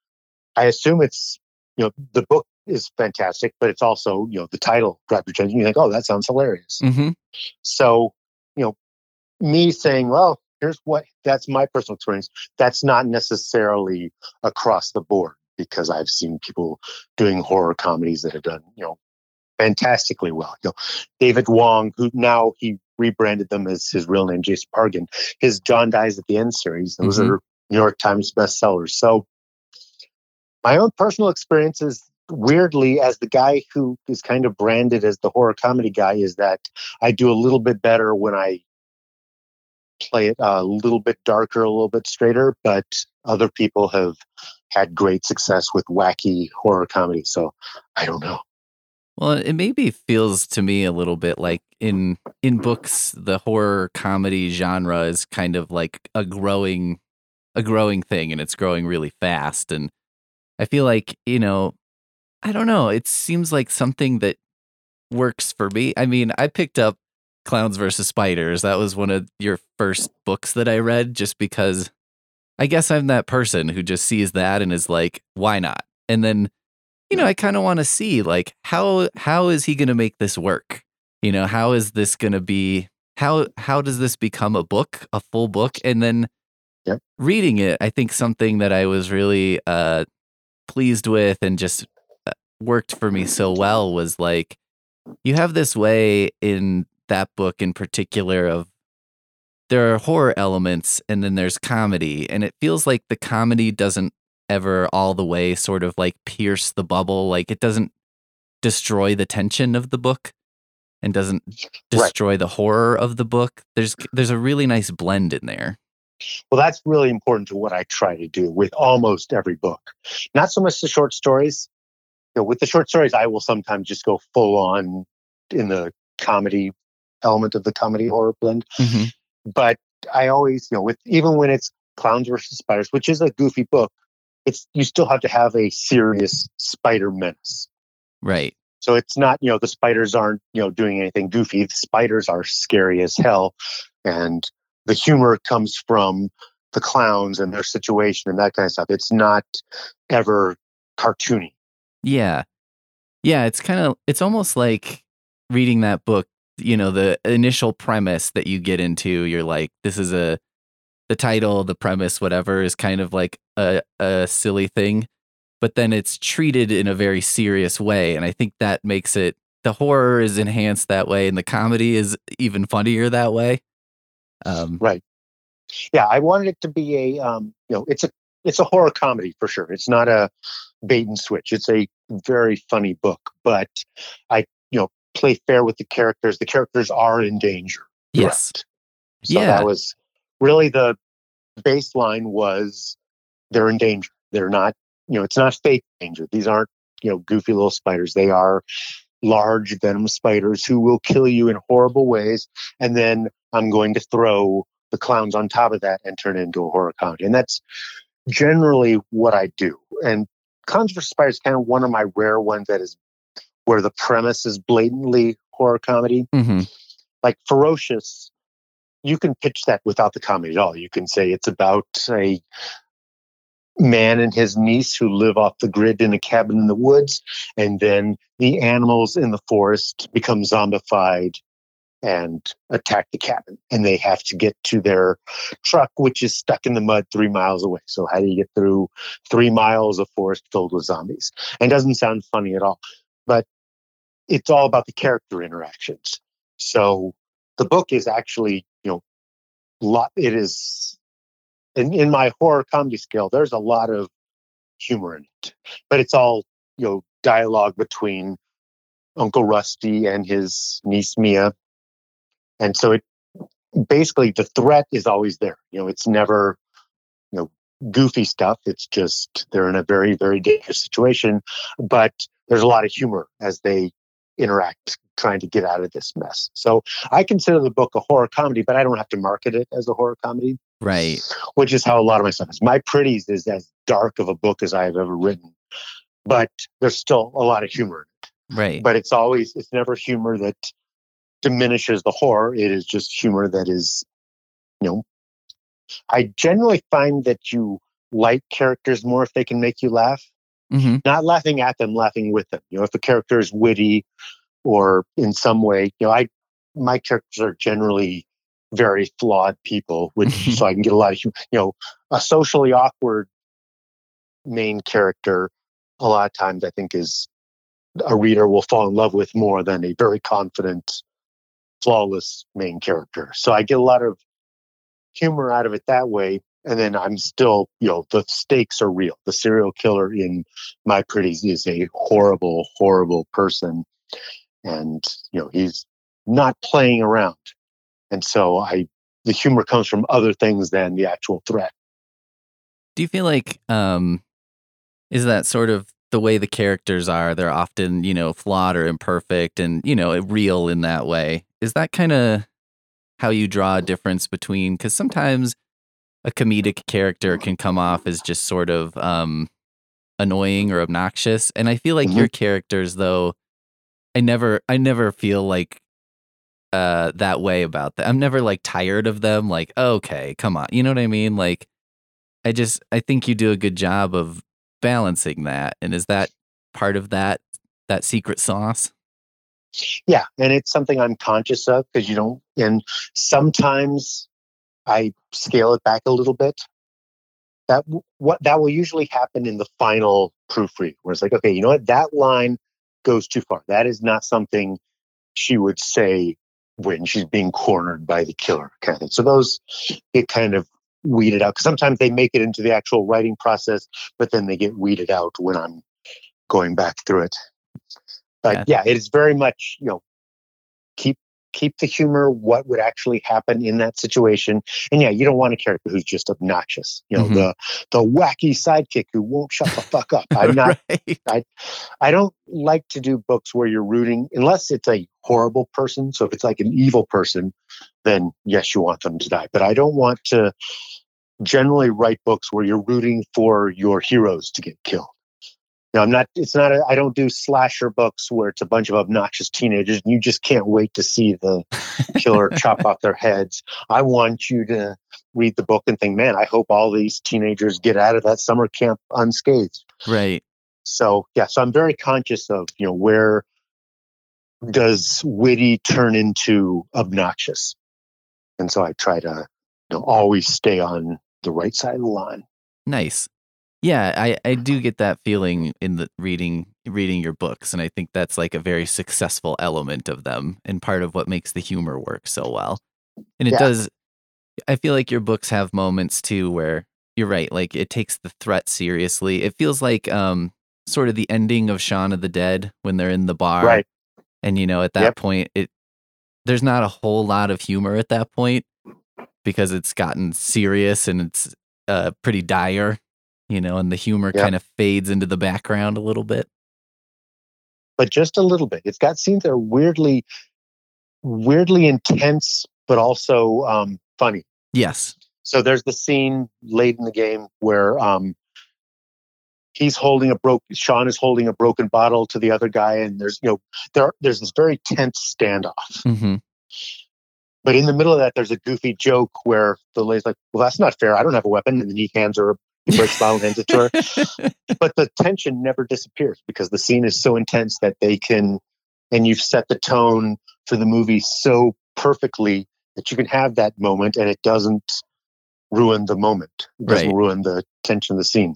i assume it's you know the book is fantastic but it's also you know the title grabbed your attention you think oh that sounds hilarious Mhm. so you know me saying well here's what that's my personal experience that's not necessarily across the board because i've seen people doing horror comedies that have done you know fantastically well you know david wong who now he rebranded them as his real name jason pargin his john dies at the end series those Mhm. are new york times bestsellers so my own personal experience is weirdly as the guy who is kind of branded as the horror comedy guy is that i do a little bit better when i play it a little bit darker a little bit straighter but other people have had great success with wacky horror comedy so i don't know Well, it maybe feels to me a little bit like in in books, the horror comedy genre is kind of like a growing a growing thing, and it's growing really fast. And I feel like you know, I don't know. It seems like something that works for me. I mean, I picked up Clowns versus Spiders. That was one of your first books that I read, just because I guess I'm that person who just sees that and is like, why not? And then you know, I kind of want to see like how how is he going to make this work? You know, how is this going to be how how does this become a book, a full book and then Yep. reading it, I think something that I was really uh pleased with and just uh, worked for me so well was like you have this way in that book in particular of there are horror elements and then there's comedy and it feels like the comedy doesn't ever all the way sort of like pierce the bubble like it doesn't destroy the tension of the book and doesn't destroy the horror of the book there's there's a really nice blend in there Well, that's really important to what I try to do with almost every book. Not so much the short stories. You know, with the short stories, I will sometimes just go full on in the comedy element of the comedy horror blend. Mm-hmm. But I always, you know, with even when it's Clowns versus Spiders, which is a goofy book, it's you still have to have a serious spider menace. right So it's not, you know, the spiders aren't, you know, doing anything goofy. The spiders are scary as hell. And the humor comes from the clowns and their situation and that kind of stuff. It's not ever cartoony. Yeah. Yeah, it's kind of it's almost like reading that book, you know, the initial premise that you get into, you're like this is a the title, the premise, whatever is kind of like a a silly thing, but then it's treated in a very serious way and I think that makes it the horror is enhanced that way and the comedy is even funnier that way. Um Right. Yeah, I wanted it to be a um, you know, it's a it's a horror comedy for sure. It's not a bait and switch. It's a very funny book, but I, you know, play fair with the characters. The characters are in danger. yes. threat. So Yeah. that was really the baseline was they're in danger. They're not, you know, it's not fake danger. These aren't, you know, goofy little spiders. They are large venom spiders who will kill you in horrible ways. And then I'm going to throw the clowns on top of that and turn it into a horror comedy. And that's generally what I do. And Clowns vs. Spiders is kind of one of my rare ones that is where the premise is blatantly horror comedy Mhm. like ferocious you can pitch that without the comedy at all you can say it's about a man and his niece who live off the grid in a cabin in the woods and then the animals in the forest become zombified and attack the cabin. And they have to get to their truck, which is stuck in the mud three miles away. So, how do you get through three miles of forest filled with zombies? And it doesn't sound funny at all, but it's all about the character interactions. So, the book is actually, you know, lot, it is in, in my horror comedy scale, there's a lot of humor in it, but it's all, you know, dialogue between Uncle Rusty and his niece Mia. And so it basically the threat is always there. You know, it's never, you know, goofy stuff. It's just they're in a very, very dangerous situation. But there's a lot of humor as they interact trying to get out of this mess. So I consider the book a horror comedy, but I don't have to market it as a horror comedy, Right. which is how a lot of my stuff is. My Pretties is as dark of a book as I have ever written, but there's still a lot of humor Right. but it's always it's never humor that diminishes the horror it is just humor that is you know i generally find that you like characters more if they can make you laugh hmm not laughing at them laughing with them. You know if a character is witty or in some way you know i my characters are generally very flawed people which (laughs) so i can get a lot of you know a socially awkward main character a lot of times i think is a reader will fall in love with more than a very confident flawless main character. So i get a lot of humor out of it that way and then i'm still you know the stakes are real the serial killer in my pretties is a horrible horrible person and you know he's not playing around and so i the humor comes from other things than the actual threat Do you feel like um is that sort of the way the characters are? They're often, you know, flawed or imperfect and, you know, real in that way. Is that kind of how you draw a difference between cuz sometimes a comedic character can come off as just sort of um annoying or obnoxious and I feel like Mhm. your characters though I never I never feel like uh that way about them. I'm never like tired of them like okay, come on. You know what I mean? Like I just I think you do a good job of balancing that. And is that part of that that secret sauce? yeah and it's something i'm conscious of because you don't and sometimes i scale it back a little bit. That what that will usually happen in the final proofread where it's like okay you know what? That line goes too far. That is not something she would say when she's being cornered by the killer kind of thing so those get kind of weeded out because sometimes they make it into the actual writing process but then they get weeded out when i'm going back through it. But Yeah. yeah, it is very much you know keep keep the humor what would actually happen in that situation. And yeah you don't want a character who's just obnoxious you know Mhm. the the wacky sidekick who won't shut the fuck up. I'm not (laughs) right. i don't like to do books where you're rooting unless it's a horrible person. So if it's like an evil person then yes you want them to die. But i don't want to generally write books where you're rooting for your heroes to get killed know, I'm not. It's not. A, I don't do slasher books where it's a bunch of obnoxious teenagers and you just can't wait to see the killer (laughs) chop off their heads. I want you to read the book and think, man, I hope all these teenagers get out of that summer camp unscathed. Right. So yeah, so I'm very conscious of you know where does witty turn into obnoxious, and so I try to you know always stay on the right side of the line. Nice. Yeah, I, I do get that feeling in the reading reading your books, and I think that's like a very successful element of them, and part of what makes the humor work so well. And it Yeah. does. I feel like your books have moments too where you're right, like it takes the threat seriously. It feels like um sort of the ending of Shaun of the Dead when they're in the bar, Right. And you know, at that Yep. point, it there's not a whole lot of humor at that point because it's gotten serious and it's uh pretty dire, you know, and the humor Yep. kind of fades into the background a little bit. but just a little bit. It's got scenes that are weirdly, weirdly intense, but also um, funny. Yes. So there's the scene late in the game where um, he's holding a broke. Shaun is holding a broken bottle to the other guy, and there's you know there there's this very tense standoff. hmm But in the middle of that, there's a goofy joke where the lady's like, "Well, that's not fair. I don't have a weapon," and then he hands her. Breaks down bottle and hands it to her. but the tension never disappears because the scene is so intense that they can and you've set the tone for the movie so perfectly that you can have that moment and it doesn't ruin the moment. It doesn't Right. ruin the tension of the scene.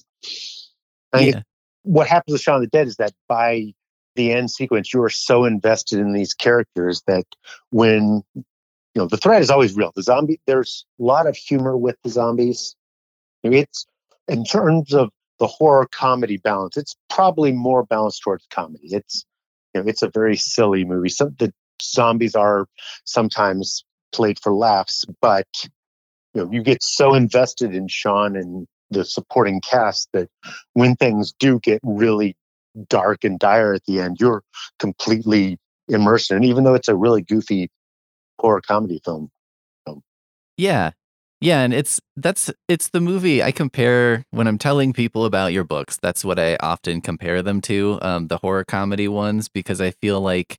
I Yeah. what happens with Shaun of the Dead is that by the end sequence, you are so invested in these characters that when you know the threat is always real. The zombie, there's a lot of humor with the zombies. I mean, It's in terms of the horror comedy balance, it's probably more balanced towards comedy. It's you know, it's a very silly movie. Some the zombies are sometimes played for laughs, but you know, you get so invested in Shaun and the supporting cast that when things do get really dark and dire at the end, you're completely immersed in it, even though it's a really goofy horror comedy film. Yeah. Yeah, and it's that's it's the movie I compare when I'm telling people about your books. That's what I often compare them to, um, the horror comedy ones, because I feel like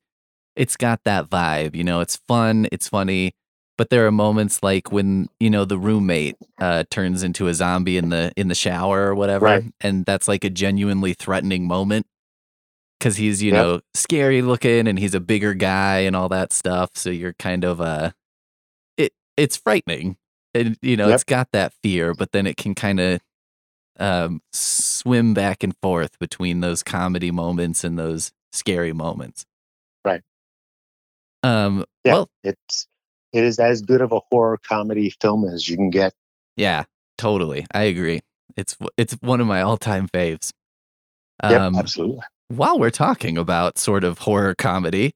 it's got that vibe. You know, it's fun, it's funny, but there are moments like when you know the roommate uh, turns into a zombie in the in the shower or whatever, Right. and that's like a genuinely threatening moment because he's you Yep. know scary looking and he's a bigger guy and all that stuff. So you're kind of uh, it it's frightening and you know Yep. it's got that fear but then it can kind of um swim back and forth between those comedy moments and those scary moments Right. um Yeah, well it's it is as good of a horror comedy film as you can get. yeah totally i agree it's it's one of my all-time faves Yep, um absolutely. while we're talking about sort of horror comedy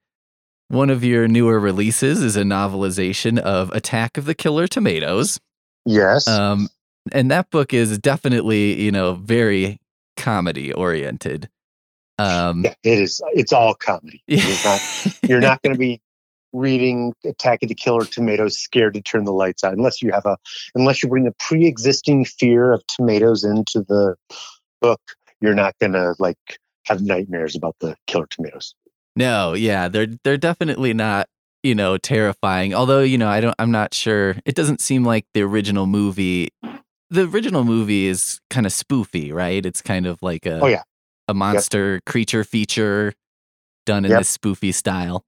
one of your newer releases is a novelization of attack of the killer tomatoes Yes. Um, and that book is definitely, you know, very comedy oriented. Um, yeah, it is. It's all comedy. (laughs) You're not, you're not going to be reading Attack of the Killer Tomatoes scared to turn the lights on unless you have a unless you bring a pre-existing fear of tomatoes into the book. You're not going to like have nightmares about the killer tomatoes. No, yeah, they're they're definitely not, you know, terrifying. Although, you know, I don't, I'm not sure. It doesn't seem like the original movie. The original movie is kind of spoofy, right? It's kind of like a Oh, yeah. a monster creature feature done in Yep. this spoofy style.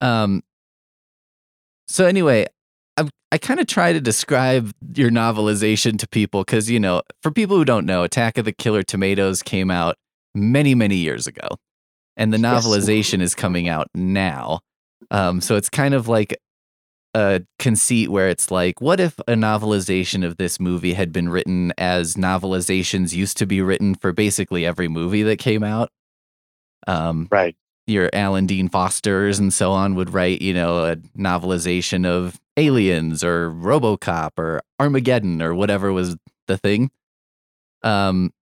Um. So anyway, I I kind of try to describe your novelization to people because you know, for people who don't know, Attack of the Killer Tomatoes came out many many years ago, and the Yes. novelization is coming out now. Um. So it's kind of like a conceit where it's like, what if a novelization of this movie had been written as novelizations used to be written for basically every movie that came out? Um, Right. your Alan Dean Fosters and so on would write, you know, a novelization of Aliens or RoboCop or Armageddon or whatever was the thing. Um,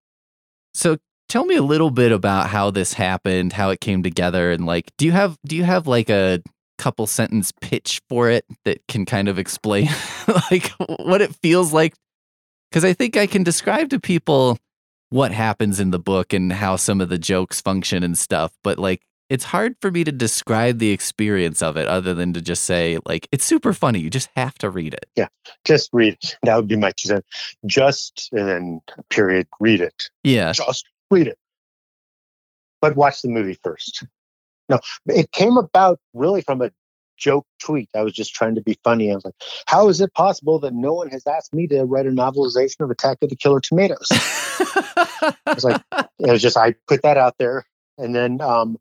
so tell me a little bit about how this happened, how it came together, and like, do you have do you have like a couple sentence pitch for it that can kind of explain (laughs) like what it feels like? Because I think I can describe to people what happens in the book and how some of the jokes function and stuff, but like it's hard for me to describe the experience of it other than to just say like it's super funny. You just have to read it. Yeah just read. it. That would be my two cents. Just and then period. Read it. Yeah. Just read it. But watch the movie first. No, it came about really from a joke tweet. I was just trying to be funny. I was like, how is it possible that no one has asked me to write a novelization of Attack of the Killer Tomatoes? I was like- it was just, I put that out there. And then um,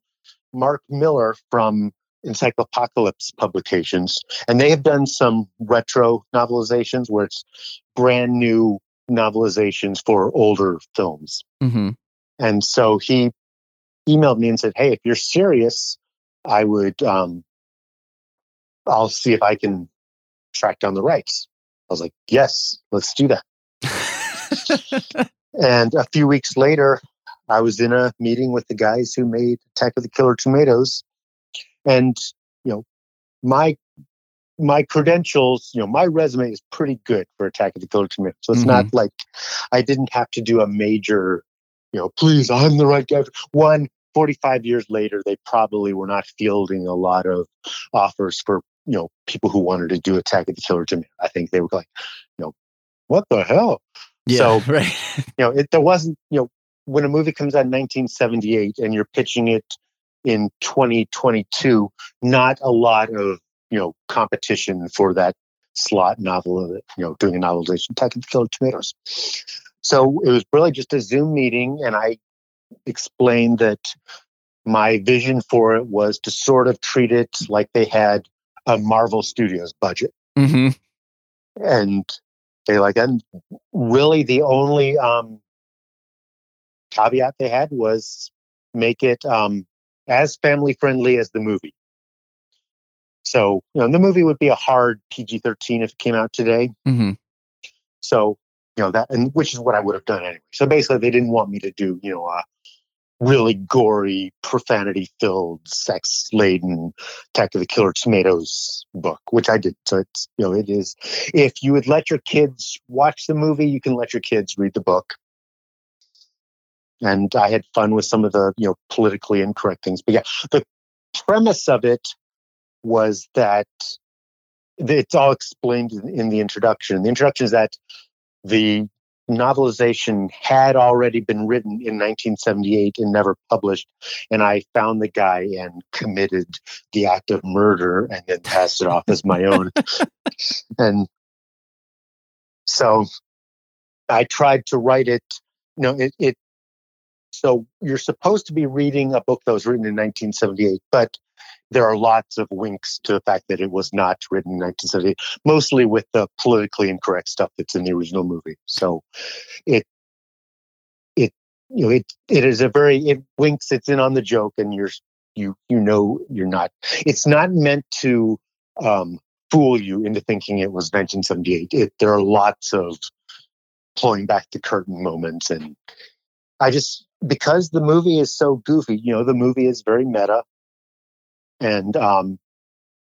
Mark Miller from Encyclopocalypse Publications, and they have done some retro novelizations where it's brand new novelizations for older films. hmm And so he emailed me and said, "Hey, if you're serious, I would. Um, I'll see if I can track down the rights." I was like, "Yes, let's do that." (laughs) And a few weeks later, I was in a meeting with the guys who made Attack of the Killer Tomatoes, and you know, my my credentials, you know, my resume is pretty good for Attack of the Killer Tomatoes. So it's not like I didn't have to do a major, you know, please, I'm the right guy. One, 45 years later, they probably were not fielding a lot of offers for, you know, people who wanted to do Attack of the Killer Tomato. I think they were like, you know, what the hell? yeah. So- (laughs) right. you know, it, there wasn't, you know, when a movie comes out in 1978 and you're pitching it in 2022, not a lot of you know competition for that slot novel, of you know, doing a novelization, Attack of the Killer Tomatoes. So it was really just a Zoom meeting, and I explained that my vision for it was to sort of treat it like they had a Marvel Studios budget. hmm And they like, and really the only um, caveat they had was make it um, as family friendly as the movie. So, you know, the movie would be a hard PG 13 if it came out today. hmm So, you know, that, and which is what I would have done anyway. So basically, they didn't want me to do, you know, a really gory, profanity filled, sex laden Attack of the Killer Tomatoes book, which I did. So it's, you know, it is, if you would let your kids watch the movie, you can let your kids read the book. And I had fun with some of the, you know, politically incorrect things. But yeah, the premise of it was that it's all explained in, in the introduction. The introduction is that the novelization had already been written in 1978 and never published. And I found the guy and committed the act of murder and then passed it off as my own. (laughs) and so I tried to write it. You know, it, it. So you're supposed to be reading a book that was written in 1978, but there are lots of winks to the fact that it was not written in 1978, mostly with the politically incorrect stuff that's in the original movie. So it it you know it it is a very it winks it's in on the joke and you're you you know you're not it's not meant to um fool you into thinking it was 1978 it, there are lots of pulling back the curtain moments and i just because the movie is so goofy you know the movie is very meta and um,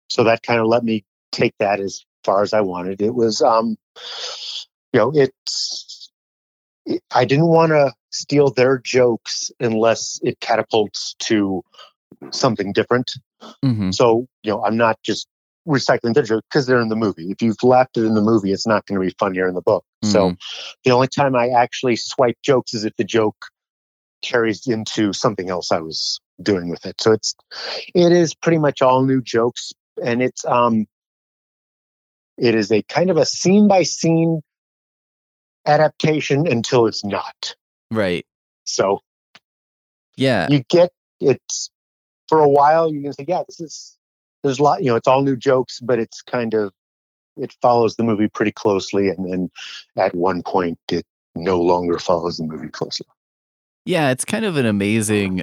so that kind of let me take that as far as I wanted. It was, um, you know, it's. It, I didn't want to steal their jokes unless it catapults to something different. hmm So you know, I'm not just recycling their jokes because they're in the movie. If you've laughed it in the movie, it's not going to be funnier in the book. So the only time I actually swipe jokes is if the joke carries into something else I was doing with it. So it's it is pretty much all new jokes and it's um it is a kind of a scene by scene adaptation until it's not. Right. So Yeah. you get it's for a while you can say, yeah, this is there's a lot, you know, it's all new jokes, but it's kind of it follows the movie pretty closely and then at one point it no longer follows the movie closely. Yeah, it's kind of an amazing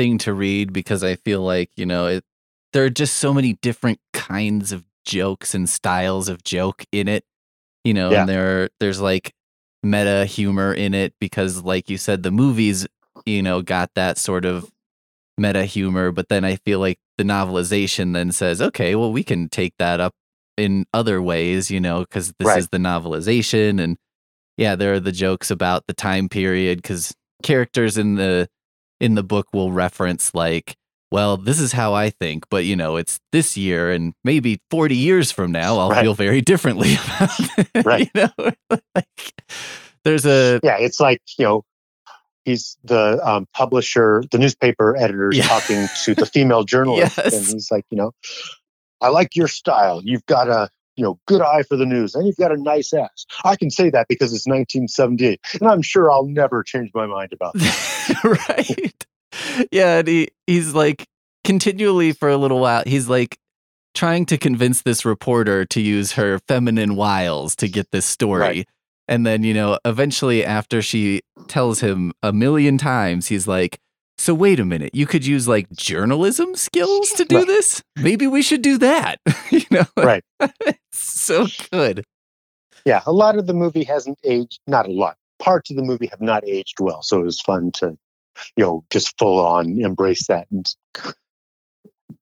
thing to read because I feel like, you know, it, there are just so many different kinds of jokes and styles of joke in it. You know, Yeah. and there there's like meta humor in it because like you said the movies, you know, got that sort of meta humor, but then I feel like the novelization then says, "Okay, well we can take that up in other ways, you know, cuz this Right. is the novelization and yeah, there are the jokes about the time period cuz characters in the in the book will reference like well this is how i think but you know it's this year and maybe 40 years from now i'll Right. feel very differently (laughs) about it Right. you know (laughs) like, there's a Yeah, it's like, you know, he's the um, publisher, the newspaper editor is Yeah. talking to the female (laughs) journalist. Yes. And he's like, you know, I like your style. You've got a, you know, good eye for the news and you've got a nice ass. I can say that because it's 1978. And I'm sure I'll never change my mind about that. (laughs) right yeah and he, he's like continually for a little while he's like trying to convince this reporter to use her feminine wiles to get this story Right. and then you know eventually after she tells him a million times he's like so wait a minute you could use like journalism skills to do Right. this maybe we should do that (laughs) you know Right. (laughs) so good Yeah, a lot of the movie hasn't aged, not a lot. Parts of the movie have not aged well. So it was fun to, you know, just full on embrace that. And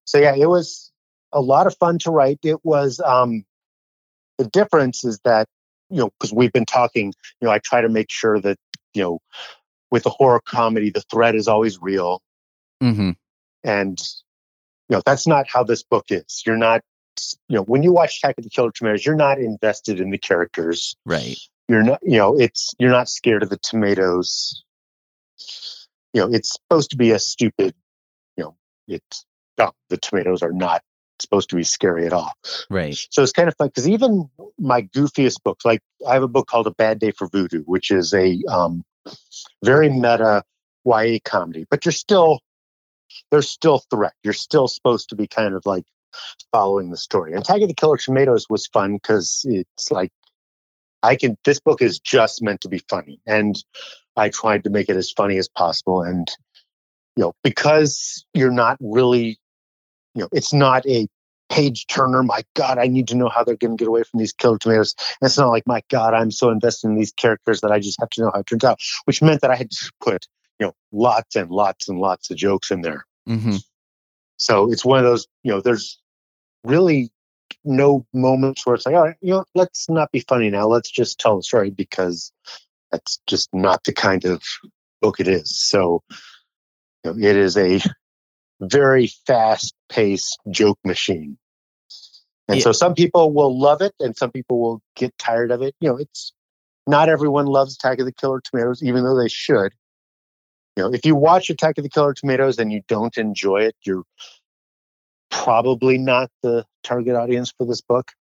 so, yeah, it was a lot of fun to write. It was, um, the difference is that, you know, because we've been talking, you know, I try to make sure that, you know, with a horror comedy, the threat is always real. hmm And, you know, that's not how this book is. You're not, you know, when you watch Attack of the Killer Tomatoes, you're not invested in the characters right you're not you know it's you're not scared of the tomatoes you know it's supposed to be a stupid you know it's oh, the tomatoes are not supposed to be scary at all. Right. So it's kind of fun because even my goofiest books, like I have a book called A Bad Day for Voodoo, which is a um, very meta YA comedy, but you're still there's still threat. You're still supposed to be kind of like following the story. Attack of the Killer Tomatoes was fun because it's like I can. This book is just meant to be funny, and I tried to make it as funny as possible. And you know, because you're not really, you know, it's not a page turner. My God, I need to know how they're going to get away from these killer tomatoes. And it's not like, my God, I'm so invested in these characters that I just have to know how it turns out, which meant that I had to put, you know, lots and lots and lots of jokes in there. hmm So it's one of those, you know, there's really no moments where it's like, all right, you know, let's not be funny now. Let's just tell the story because that's just not the kind of book it is. So you know, it is a very fast paced joke machine. And Yeah. so some people will love it and some people will get tired of it. You know, it's not everyone loves Attack of the Killer Tomatoes, even though they should. You know, if you watch Attack of the Killer Tomatoes and you don't enjoy it, you're probably not the target audience for this book.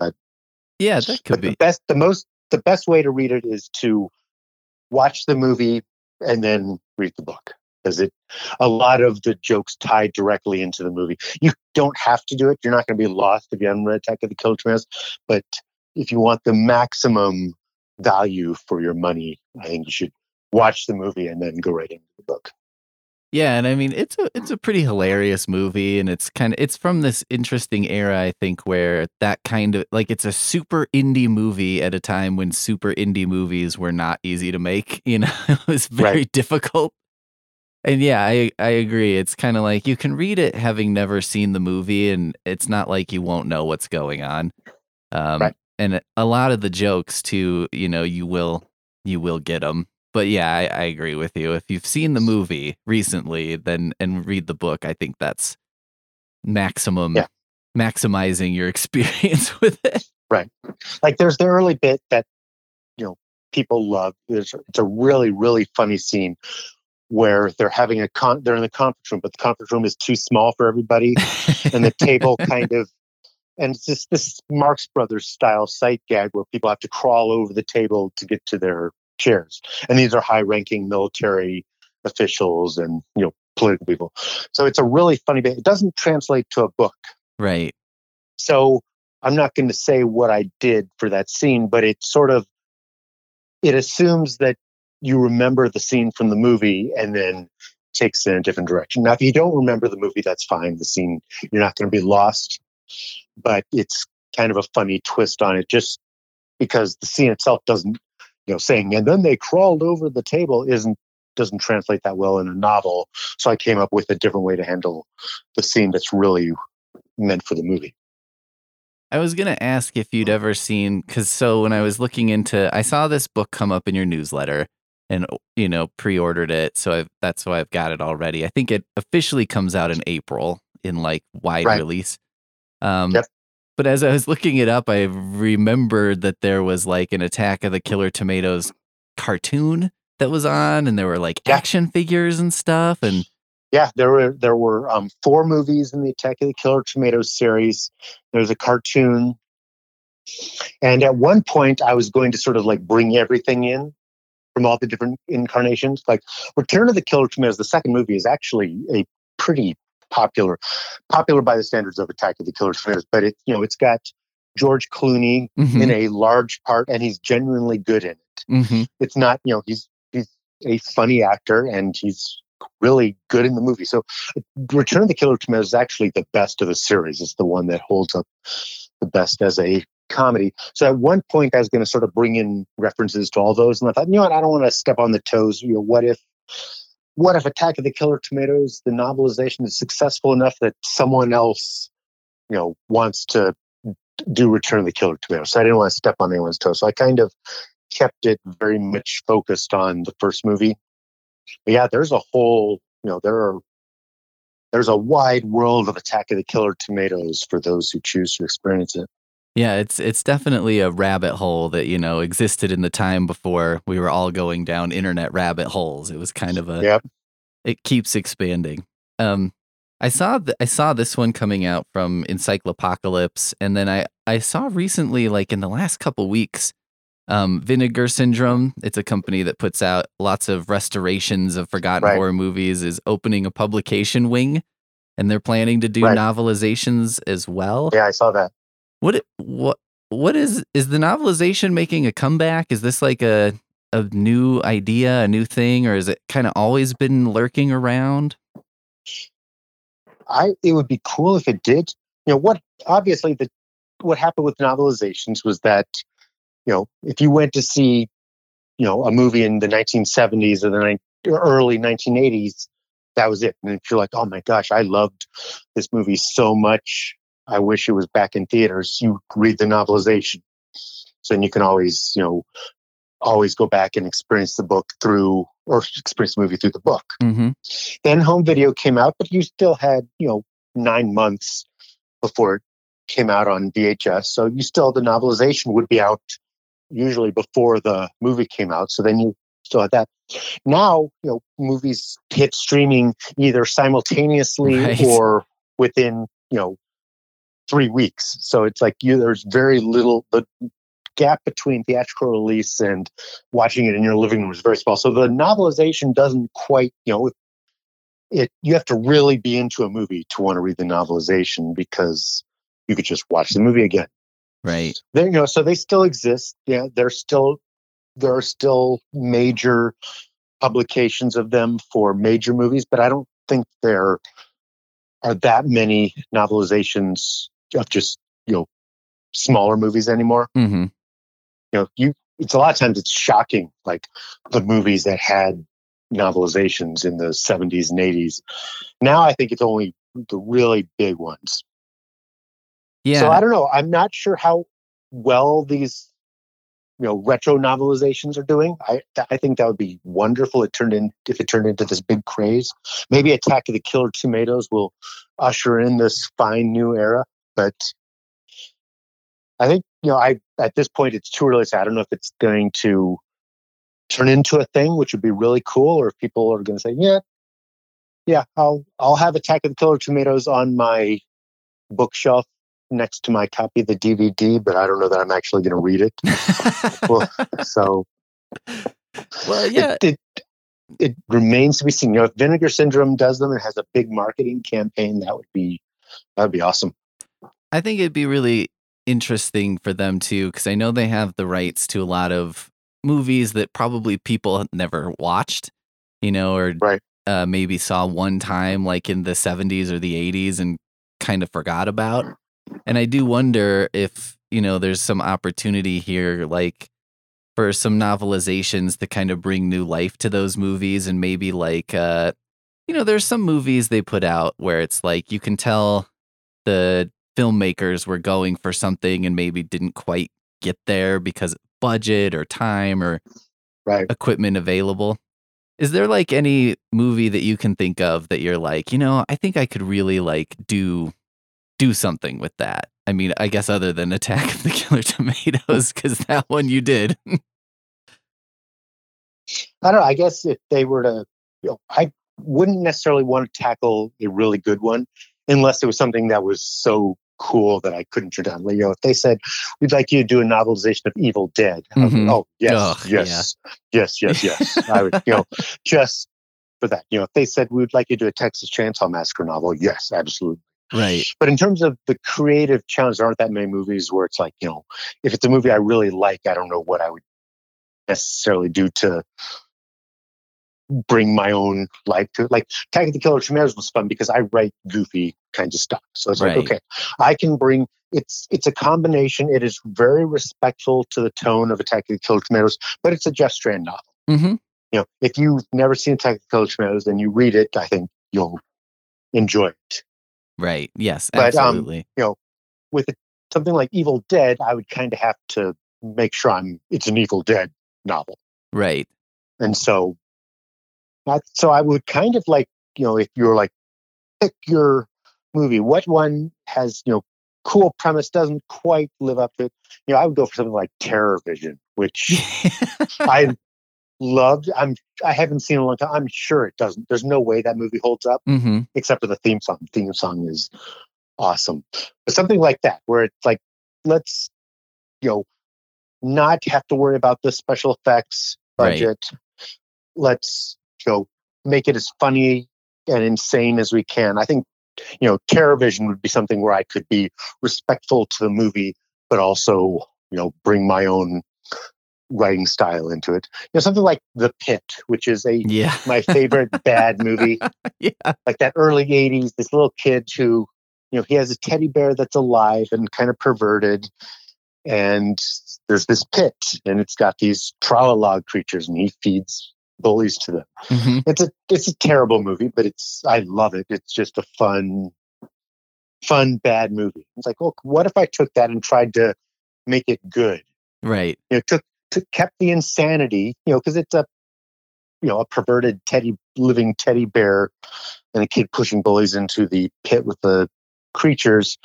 But Yeah, that could be. the best, the most, the best way to read it is to watch the movie and then read the book because it a lot of the jokes tie directly into the movie. You don't have to do it. You're not going to be lost if you haven't read Attack of the Killer Tomatoes. But if you want the maximum value for your money, I think you should watch the movie and then go right into the book. Yeah, and I mean it's a it's a pretty hilarious movie and it's kind of it's from this interesting era I think where that kind of like it's a super indie movie at a time when super indie movies were not easy to make, you know. (laughs) it was very Right. difficult. And yeah, I I agree. It's kind of like you can read it having never seen the movie and it's not like you won't know what's going on. Um Right. and a lot of the jokes too, you know, you will you will get them. But yeah, I, I agree with you. If you've seen the movie recently, then and read the book, I think that's maximum Yeah. maximizing your (laughs) experience with it. Right. Like there's the early bit that you know people love there's it's a really really funny scene where they're having a con they're in the conference room but the conference room is too small for everybody and the table (laughs) kind of and it's just this marx brothers style sight gag where people have to crawl over the table to get to their chairs and these are high ranking military officials and you know political people. So it's a really funny bit. It doesn't translate to a book. Right. so I'm not going to say what I did for that scene, but it sort of it assumes that you remember the scene from the movie and then takes in a different direction. Now, if you don't remember the movie, that's fine. The scene you're not going to be lost, but it's kind of a funny twist on it, just because the scene itself doesn't, you know, saying and then they crawled over the table isn't doesn't translate that well in a novel. So I came up with a different way to handle the scene that's really meant for the movie. I was gonna ask if you'd ever seen because so when I was looking into, I saw this book come up in your newsletter, and you know pre-ordered it, so I've, that's why I've got it already. I think it officially comes out in April in like wide Right. release. Um, Yep. But as I was looking it up, I remembered that there was like an Attack of the Killer Tomatoes cartoon that was on, and there were like Yeah. action figures and stuff, and Yeah, there were there were um, four movies in the Attack of the Killer Tomatoes series. There's a cartoon, and at one point, I was going to sort of like bring everything in from all the different incarnations. Like Return of the Killer Tomatoes, the second movie is actually a pretty popular, popular by the standards of Attack of the Killer Tomatoes. But it you know it's got George Clooney Mhm, in a large part, and he's genuinely good in it mhm. it's not you know he's he's a funny actor and he's really good in the movie so return of the killer tomatoes is actually the best of the series it's the one that holds up the best as a comedy so at one point i was going to sort of bring in references to all those and i thought you know what i don't want to step on the toes you know what if what if attack of the killer tomatoes the novelization is successful enough that someone else you know wants to do return of the killer tomatoes so i didn't want to step on anyone's toes so i kind of kept it very much focused on the first movie. But yeah, there's a whole, you know, there are there's a wide world of Attack of the Killer Tomatoes for those who choose to experience it. Yeah, it's it's definitely a rabbit hole that you know existed in the time before we were all going down internet rabbit holes. It was kind of a Yep. it keeps expanding. Um, I saw th- I saw this one coming out from Encyclopocalypse, and then I I saw recently, like in the last couple weeks, um, Vinegar Syndrome. It's a company that puts out lots of restorations of forgotten Right. horror movies. Is opening a publication wing, and they're planning to do Right. novelizations as well. Yeah, I saw that. What what what is is the novelization making a comeback? Is this like a a new idea, a new thing, or is it kind of always been lurking around? I it would be cool if it did. You know what? Obviously, the what happened with novelizations was that you know if you went to see you know a movie in the 1970s or the ni- early 1980s, that was it. And if you're like, oh my gosh, I loved this movie so much, I wish it was back in theaters. You read the novelization, so then you can always you know always go back and experience the book through or experience the movie through the book. Mm-hmm. Then home video came out, but you still had, you know, nine months before it came out on VHS. So you still, the novelization would be out usually before the movie came out. So then you still had that. Now, you know, movies hit streaming either simultaneously Right. or within, you know, three weeks. So it's like you, there's very little, the gap between theatrical release and watching it in your living room is very small. So the novelization doesn't quite, you know, it you have to really be into a movie to want to read the novelization because you could just watch the movie again. Right. There you know, so they still exist. Yeah, they're still there are still major publications of them for major movies, but I don't think there are that many novelizations of just you know smaller movies anymore. Mm-hmm. you know you it's a lot of times it's shocking like the movies that had novelizations in the 70s and 80s now i think it's only the really big ones. Yeah. so i don't know i'm not sure how well these you know retro novelizations are doing. I th- i think that would be wonderful it turned in if it turned into this big craze. Maybe attack of the killer tomatoes will usher in this fine new era but I think you know I at this point it's too early to say. I don't know if it's going to turn into a thing, which would be really cool, or if people are going to say, yeah, yeah, I'll I'll have Attack of the Killer Tomatoes on my bookshelf next to my copy of the DVD, but I don't know that I'm actually going to read it. Well, (laughs) so well, yeah. it, it it remains to be seen. You know, if Vinegar Syndrome does them and has a big marketing campaign, that would be that would be awesome. I think it'd be really interesting for them too, because I know they have the rights to a lot of movies that probably people never watched, you know, or Right. uh, maybe saw one time, like in the 70s or the 80s, and kind of forgot about. And I do wonder if, you know, there's some opportunity here, like for some novelizations to kind of bring new life to those movies and maybe like, uh, you know, there's some movies they put out where it's like you can tell the filmmakers were going for something and maybe didn't quite get there because of budget or time or Right. equipment available. Is there like any movie that you can think of that you're like, you know, I think I could really like do do something with that? I mean, I guess other than Attack of the Killer (laughs) Tomatoes, because that one you did. I don't know. I guess if they were to, you know, I wouldn't necessarily want to tackle a really good one unless it was something that was so cool that I couldn't turn down. You know, if they said, we'd like you to do a novelization of Evil Dead. I was like, Mhm. oh, yes, Ugh, yeah. yes, yes, yes, yes. I would, you know, (laughs) just for that. You know, if they said, we would like you to do a Texas Chainsaw Massacre novel, yes, absolutely. right. But in terms of the creative challenge, there aren't that many movies where it's like, you know, if it's a movie I really like, I don't know what I would necessarily do to bring my own life to it. Like Attack of the Killer Tomatoes was fun because I write goofy kinds of stuff. So it's Right. like, okay, I can bring it's it's a combination. It is very respectful to the tone of Attack of the Killer Tomatoes, but it's a Jeff Strand novel. hmm You know, if you've never seen Attack of the Killer Tomatoes and you read it, I think you'll enjoy it. Right. Yes, But, um, know, with it, something like Evil Dead, I would kind of have to make sure I'm it's an Evil Dead novel, right. and so that, so I would kind of like you know if you're like pick your movie, what one has you know cool premise doesn't quite live up to it. You know, I would go for something like TerrorVision, which I (laughs) loved. I'm I haven't seen it in a long time. I'm sure it doesn't. There's no way that movie holds up mm-hmm. except for the theme song. The theme song is awesome. But something like that, where it's like, let's, you know, not have to worry about the special effects Right. budget. Let's, know, make it as funny and insane as we can. I think, you know, TerrorVision would be something where I could be respectful to the movie, but also, you know, bring my own writing style into it. You know, something like The Pit, which is a Yeah. my favorite bad movie (laughs) yeah. like that early 80s this little kid who you know he has a teddy bear that's alive and kind of perverted and there's this pit and it's got these tralala creatures and he feeds bullies to them. Hmm it's a it's a terrible movie but it's i love it. It's just a fun fun bad movie. It's like look what if i took that and tried to make it good? Right. you know took, took kept the insanity you know because it's a you know a perverted teddy living teddy bear and a kid pushing bullies into the pit with the creatures.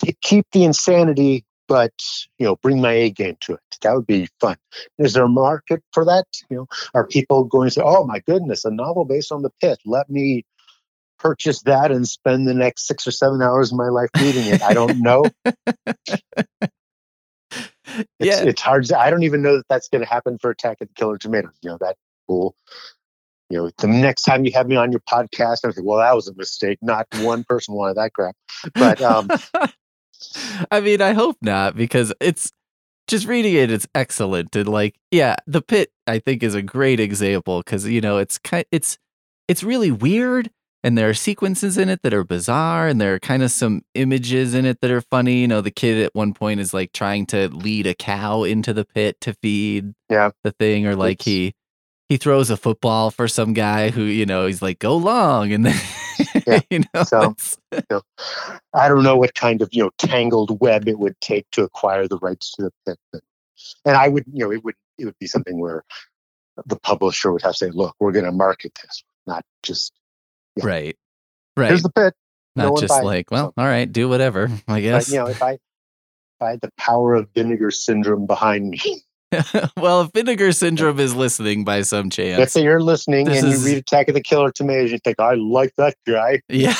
To keep the insanity but you know bring my a game to it. That would be fun. Is there a market for that? You know are people going to say oh my goodness a novel based on the pit. Let me purchase that and spend the next six or seven hours of my life reading it. I don't know. (laughs) It's, Yeah. it's hard to, i don't even know that that's going to happen for attack of the killer tomatoes. You know that will you know the next time you have me on your podcast i think well that was a mistake. Not one person wanted that crap. But um I mean, I hope not because it's just reading it. It's excellent and like, yeah, the pit I think is a great example because you know it's kind, it's it's really weird and there are sequences in it that are bizarre and there are kind of some images in it that are funny. You know, the kid at one point is like trying to lead a cow into the pit to feed Yeah. the thing, or like he he throws a football for some guy who you know he's like go long and then (laughs) Yeah. (laughs) you know So- it's- (laughs) I don't know what kind of you know tangled web it would take to acquire the rights to the pit, but, and I would you know it would it would be something where the publisher would have to say, look, we're going to market this, not just Yeah. right right here's the pit. not one just buy it. like well all right do whatever (laughs) i But guess you know, if I if I had the power of vinegar syndrome behind me, (laughs) well if vinegar syndrome is listening by some chance. let's say you're listening and is- you read Attack of the Killer Tomatoes, you think I like that guy. (laughs) yeah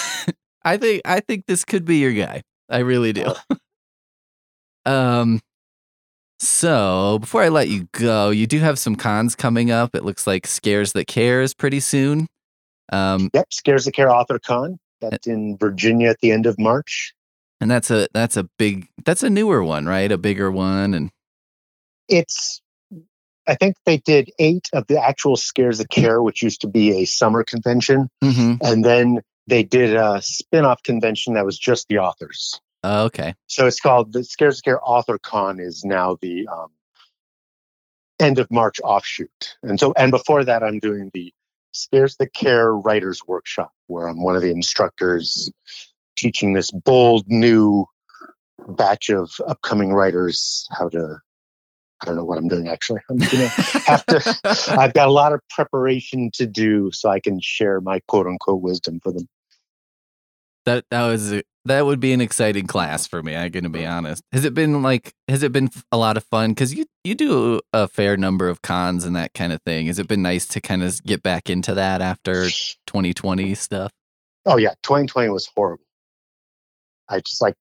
i think i think this could be your guy i really do (laughs) um so before i let you go you do have some cons coming up it looks like scares that cares pretty soon um Yep, Scares That Care Author Con. That's in Virginia at the end of March. and that's a that's a big that's a newer one right a bigger one and It's I think they did eight of the actual Scares of Care, which used to be a summer convention, Mhm. and then they did a spin-off convention that was just the authors. Oh, okay So it's called the Scares That Care Author Con is now the um, end of March offshoot. And so and before that I'm doing the Scares That Care Writers Workshop where I'm one of the instructors teaching this bold new batch of upcoming writers how to I don't know what I'm doing actually. I'm gonna have to (laughs) I've got a lot of preparation to do so I can share my quote unquote wisdom for them. That that was a, that would be an exciting class for me. I'm gonna be mm-hmm. honest. Has it been like has it been a lot of fun? Because you you do a fair number of cons and that kind of thing. Has it been nice to kind of get back into that after 2020 stuff? Oh yeah, 2020 was horrible. I just like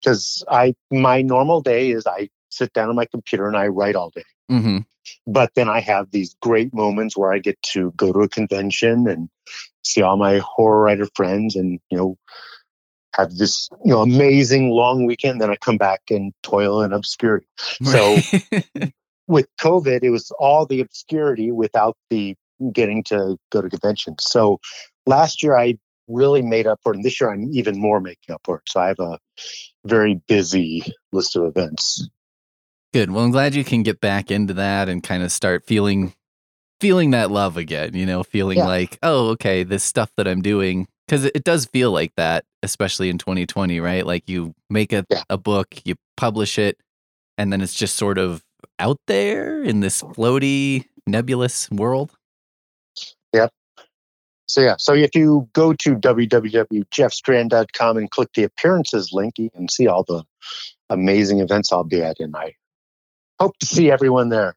because I my normal day is I sit down on my computer and I write all day. hmm But then I have these great moments where I get to go to a convention and see all my horror writer friends and you know have this you know amazing long weekend. Then I come back and toil in obscurity. So (laughs) with COVID, it was all the obscurity without the getting to go to conventions. So last year I really made up for it. And this year I'm even more making up for it. So I have a very busy list of events. Good. Well, I'm glad you can get back into that and kind of start feeling feeling that love again, you know, feeling Yeah. like, oh, okay, this stuff that I'm doing cuz it, does feel like that especially in 2020, right? Like you make a Yeah. a book, you publish it and then it's just sort of out there in this floaty nebulous world. Yeah. So yeah, so if you go to www.jeffstrand.com and click the appearances link, you can see all the amazing events I'll be at, and I hope to see everyone there.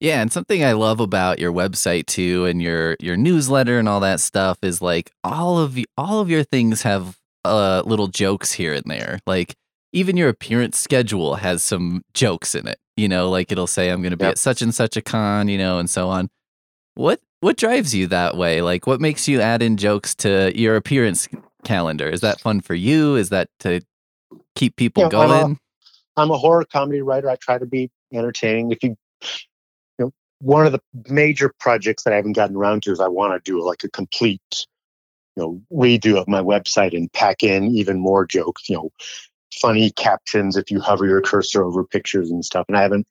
Yeah, and something I love about your website too and your your newsletter and all that stuff is like all of y- all of your things have uh little jokes here and there. Like even your appearance schedule has some jokes in it. You know, like it'll say I'm going to be Yep. at such and such a con, you know, and so on. What what drives you that way? Like what makes you add in jokes to your appearance calendar? Is that fun for you? Is that to keep people Yeah, going? I'm a horror comedy writer. I try to be entertaining. If you, you know, one of the major projects that I haven't gotten around to is I want to do like a complete, you know, redo of my website and pack in even more jokes. You know, funny captions if you hover your cursor over pictures and stuff. And I haven't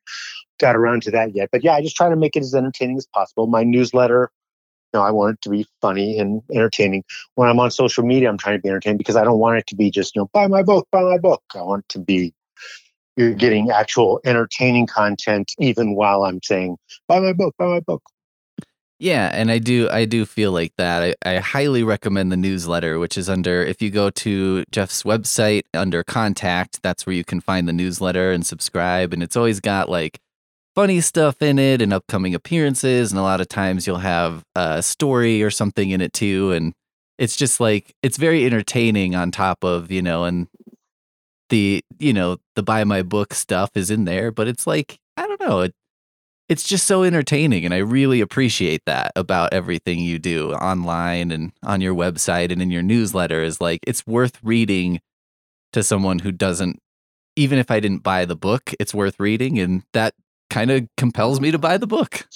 got around to that yet. But yeah, I just try to make it as entertaining as possible. My newsletter. You know, I want it to be funny and entertaining. When I'm on social media, I'm trying to be entertaining because I don't want it to be just, you know, buy my book, buy my book. I want it to be you're getting actual entertaining content even while I'm saying, buy my book, buy my book. Yeah, and I do I do feel like that. I, I highly recommend the newsletter, which is under if you go to Jeff's website under contact, that's where you can find the newsletter and subscribe. And it's always got like funny stuff in it and upcoming appearances, and a lot of times you'll have a story or something in it too. And it's just like it's very entertaining on top of, you know, and the you know, the buy my book stuff is in there, but it's like, I don't know, it it's just so entertaining and I really appreciate that about everything you do online and on your website and in your newsletter is like it's worth reading to someone who doesn't even if I didn't buy the book, it's worth reading and that kind of compels me to buy the book.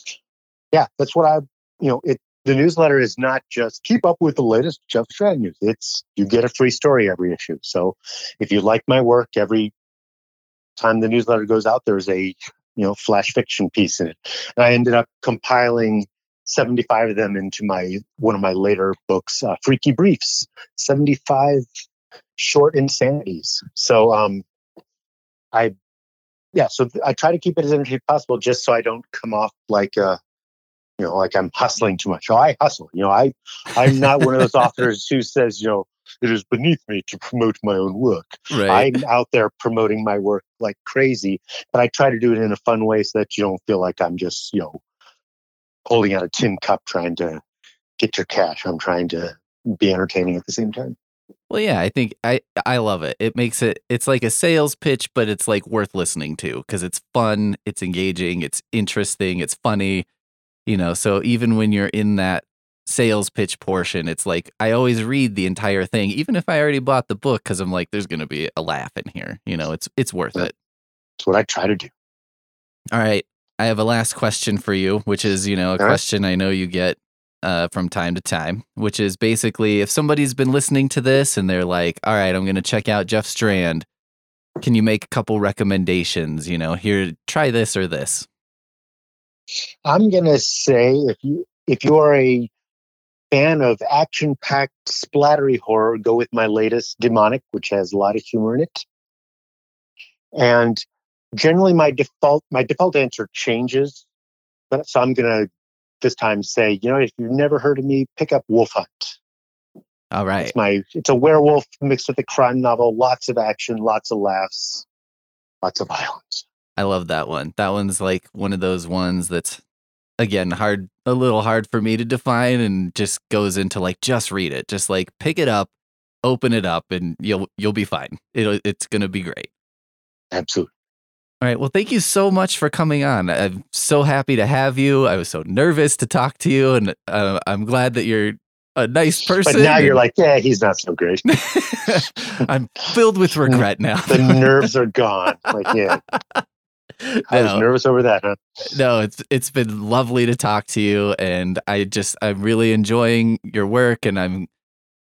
Yeah, that's what I, you know, it. The newsletter is not just keep up with the latest Jeff Strand news. It's you get a free story every issue. So if you like my work, every time the newsletter goes out, there's a you know flash fiction piece in it. And I ended up compiling 75 of them into my one of my later books, uh, Freaky Briefs, 75 short insanities. So um, I yeah, so I try to keep it as entertaining as possible, just so I don't come off like uh, you know, like I'm hustling too much. Oh, I hustle. You know, I I'm not one of those (laughs) authors who says, you know, it is beneath me to promote my own work. Right. I'm out there promoting my work like crazy, but I try to do it in a fun way so that you don't feel like I'm just, you know, holding out a tin cup trying to get your cash. I'm trying to be entertaining at the same time. Well, yeah, I think I I love it. It makes it it's like a sales pitch, but it's like worth listening to because it's fun, it's engaging, it's interesting, it's funny. You know, so even when you're in that sales pitch portion, it's like I always read the entire thing, even if I already bought the book, because I'm like, there's gonna be a laugh in here. You know, it's it's worth it. It's what I try to do. All right. I have a last question for you, which is, you know, a right. question I know you get uh, from time to time, which is basically if somebody's been listening to this and they're like, all right, I'm going to check out Jeff Strand, can you make a couple recommendations? You know, here, try this or this. I'm gonna say if you if you are a fan of action-packed splattery horror, go with my latest Demonic, which has a lot of humor in it. And generally, my default my default answer changes, but so I'm gonna this time say, you know, if you've never heard of me, pick up Wolf Hunt. All right. It's my it's a werewolf mixed with a crime novel, lots of action, lots of laughs, lots of violence. I love that one. That one's like one of those ones that's again hard a little hard for me to define and just goes into like just read it. Just like pick it up, open it up and you'll you'll be fine. It'll it's going to be great. Absolutely. All right. Well, thank you so much for coming on. I'm so happy to have you. I was so nervous to talk to you, and uh, I'm glad that you're a nice person. But now you're like, yeah, he's not so great. (laughs) I'm filled with (laughs) regret now. the nerves are gone. Like, yeah, (laughs) (laughs) I was nervous over that, huh? no, it's it's been lovely to talk to you, and I just I'm really enjoying your work, and I'm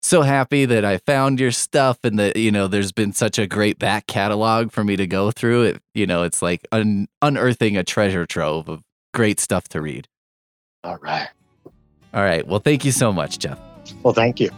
so happy that I found your stuff, and that you know there's been such a great back catalog for me to go through. It you know it's like un- unearthing a treasure trove of great stuff to read. All right. All right. Well, thank you so much, Jeff. Well, thank you.